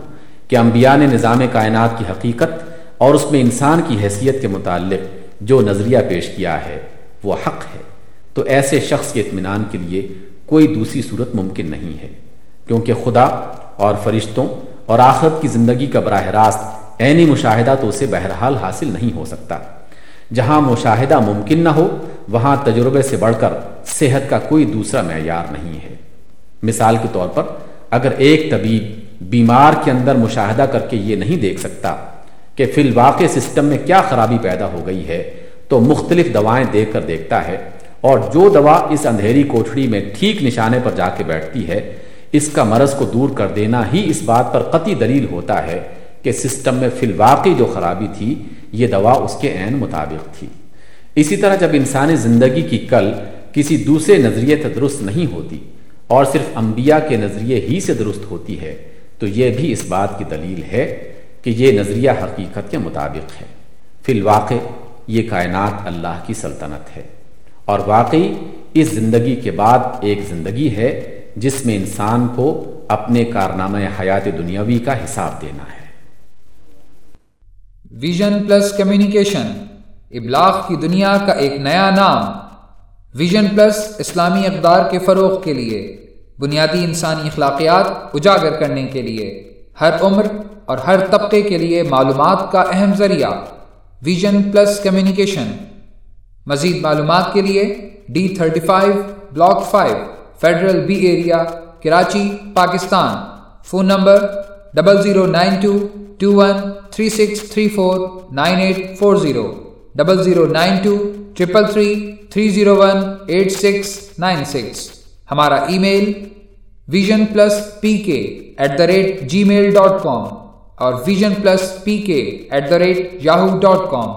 کہ انبیاء نے نظام کائنات کی حقیقت اور اس میں انسان کی حیثیت کے متعلق جو نظریہ پیش کیا ہے وہ حق ہے، تو ایسے شخص کے اطمینان کے لیے کوئی دوسری صورت ممکن نہیں ہے، کیونکہ خدا اور فرشتوں اور آخرت کی زندگی کا براہ راست عینی مشاہدہ تو اسے بہرحال حاصل نہیں ہو سکتا۔ جہاں مشاہدہ ممکن نہ ہو، وہاں تجربے سے بڑھ کر صحت کا کوئی دوسرا معیار نہیں ہے۔ مثال کے طور پر، اگر ایک طبیب بیمار کے اندر مشاہدہ کر کے یہ نہیں دیکھ سکتا کہ فی الواقع سسٹم میں کیا خرابی پیدا ہو گئی ہے، تو مختلف دوائیں دے کر دیکھتا ہے اور جو دوا اس اندھیری کوٹھڑی میں ٹھیک نشانے پر جا کے بیٹھتی ہے اس کا مرض کو دور کر دینا ہی اس بات پر قطعی دلیل ہوتا ہے کہ سسٹم میں فی الواقع جو خرابی تھی، یہ دوا اس کے عین مطابق تھی۔ اسی طرح جب انسانی زندگی کی کل کسی دوسرے نظریے سے درست نہیں ہوتی اور صرف انبیاء کے نظریے ہی سے درست ہوتی ہے، تو یہ بھی اس بات کی دلیل ہے کہ یہ نظریہ حقیقت کے مطابق ہے۔ فی الواقع یہ کائنات اللہ کی سلطنت ہے اور واقعی اس زندگی کے بعد ایک زندگی ہے جس میں انسان کو اپنے کارنامہ حیات دنیاوی کا حساب دینا ہے۔ ویژن پلس کمیونیکیشن ابلاغ کی دنیا کا ایک نیا نام۔ ویژن پلس اسلامی اقدار کے فروغ کے لیے، بنیادی انسانی اخلاقیات اجاگر کرنے کے لیے۔ ہر عمر اور ہر طبقے کے لیے معلومات کا اہم ذریعہ۔ ویژن پلس کمیونیکیشن مزید معلومات کے لیے D thirty five block five federal B area Karachi Pakistan phone number double zero nine two two one three six three four nine eight four zero double zero nine two triple three three zero one eight six nine six ہمارا email vision plus P K at the rate Gmail dot com اور vision plus P K at the rate Yahoo dot com